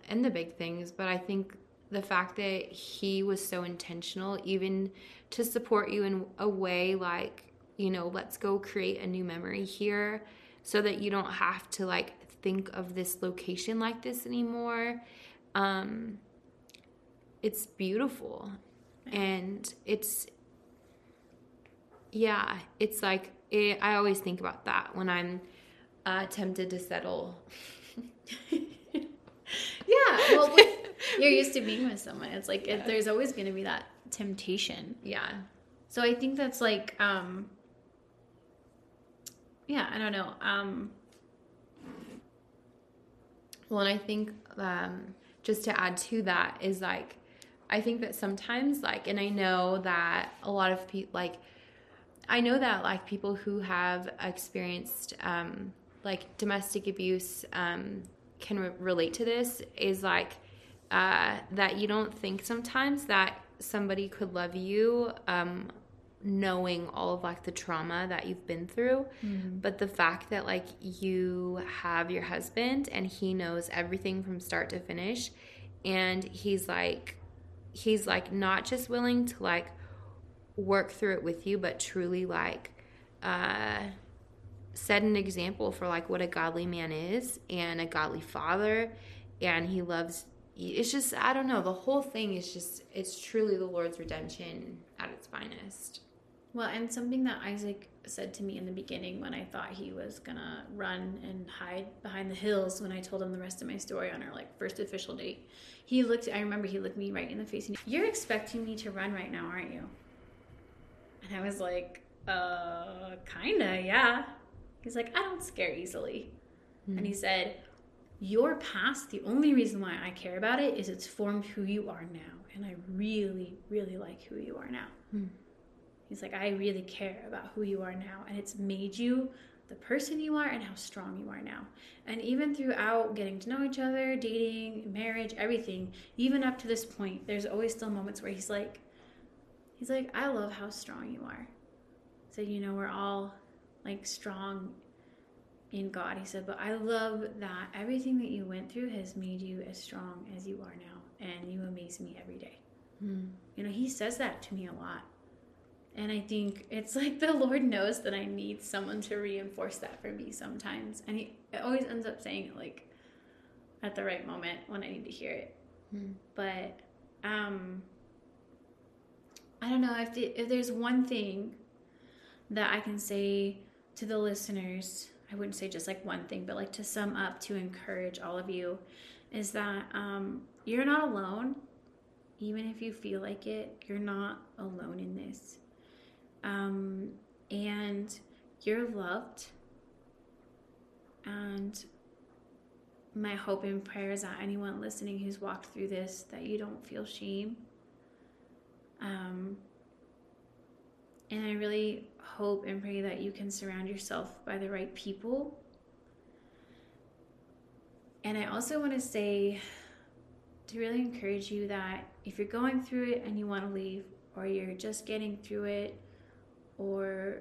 and the big things. But i think the fact that he was so intentional even to support you in a way like you know, let's go create a new memory here so that you don't have to like think of this location like this anymore. Um, it's beautiful and it's, yeah, it's like, it, I always think about that when I'm uh, tempted to settle. yeah, well, you're used to being with someone. It's like yeah. it, there's always going to be that temptation. Yeah. So I think that's like um yeah, I don't know. Um, well, and I think um, just to add to that is like, I think that sometimes, like, and I know that a lot of people, like, I know that like people who have experienced um, like domestic abuse um, can re- relate to this is like uh, that you don't think sometimes that somebody could love you um, knowing all of like the trauma that you've been through mm-hmm. but the fact that like you have your husband and he knows everything from start to finish and he's like he's like not just willing to like work through it with you but truly like uh set an example for like what a godly man is and a godly father and he loves it's just i don't know the whole thing is just it's truly the lord's redemption at its finest well, and something that Isaac said to me in the beginning when I thought he was gonna run and hide behind the hills when I told him the rest of my story on our like first official date. He looked I remember he looked me right in the face and you're expecting me to run right now, aren't you? And I was like, uh kinda, yeah. He's like, I don't scare easily. Mm-hmm. And he said, Your past, the only reason why I care about it is it's formed who you are now. And I really, really like who you are now. Mm-hmm. He's like, I really care about who you are now. And it's made you the person you are and how strong you are now. And even throughout getting to know each other, dating, marriage, everything, even up to this point, there's always still moments where he's like, he's like, I love how strong you are. So, you know, we're all like strong in God. He said, but I love that everything that you went through has made you as strong as you are now. And you amaze me every day. Mm. You know, he says that to me a lot. And I think it's like the Lord knows that I need someone to reinforce that for me sometimes. And He always ends up saying it like at the right moment when I need to hear it. Hmm. But um, I don't know if, the, if there's one thing that I can say to the listeners, I wouldn't say just like one thing, but like to sum up to encourage all of you is that um, you're not alone. Even if you feel like it, you're not alone in this um, and you're loved. And my hope and prayer is that anyone listening who's walked through this, that you don't feel shame. Um, and I really hope and pray that you can surround yourself by the right people. And I also want to say to really encourage you that if you're going through it and you want to leave, or you're just getting through it or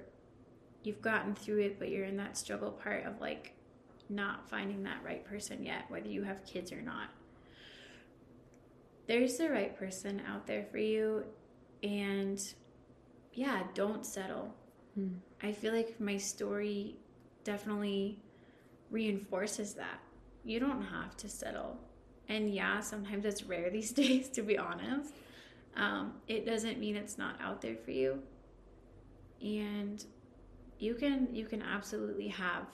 you've gotten through it, but you're in that struggle part of like not finding that right person yet, whether you have kids or not. There's the right person out there for you, and yeah, don't settle. Hmm. I feel like my story definitely reinforces that. You don't have to settle. And yeah, sometimes it's rare these days, to be honest. Um, it doesn't mean it's not out there for you and you can you can absolutely have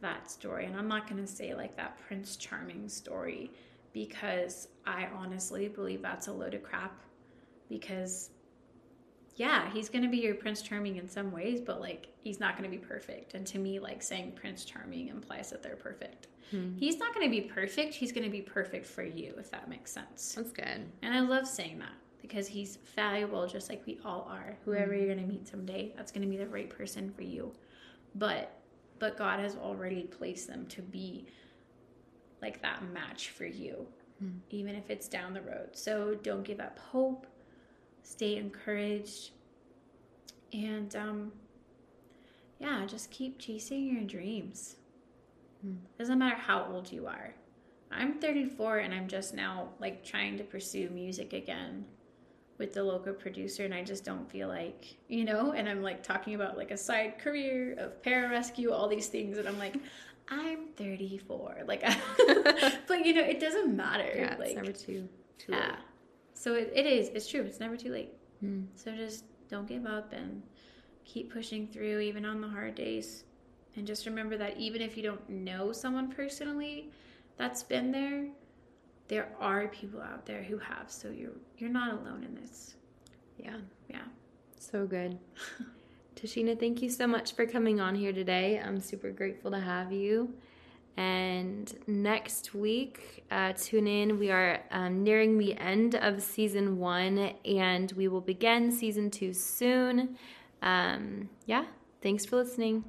that story and i'm not going to say like that prince charming story because I honestly believe that's a load of crap. Because, yeah, he's going to be your Prince Charming in some ways, but like he's not going to be perfect. And to me, like saying Prince Charming implies that they're perfect. Hmm. He's not going to be perfect. He's going to be perfect for you, if that makes sense. That's good. And I love saying that because he's valuable just like we all are. Whoever mm-hmm. you're going to meet someday, that's going to be the right person for you. But but God has already placed them to be like that match for you, mm-hmm. even if it's down the road. So don't give up hope. Stay encouraged. And um yeah, just keep chasing your dreams. Mm. Doesn't matter how old you are. I'm 34 and I'm just now like trying to pursue music again with the local producer and I just don't feel like, you know, and I'm like talking about like a side career of pararescue, all these things and I'm like I'm 34. Like but you know, it doesn't matter. Yeah, like, it's never too too yeah. late. So it, it is. It's true. It's never too late. Hmm. So just don't give up and keep pushing through even on the hard days. And just remember that even if you don't know someone personally that's been there, there are people out there who have so you're you're not alone in this. Yeah. Yeah. So good. Tasheena thank you so much for coming on here today. I'm super grateful to have you. And next week uh, tune in. We are um, nearing the end of season one and we will begin season two soon. Um, yeah thanks for listening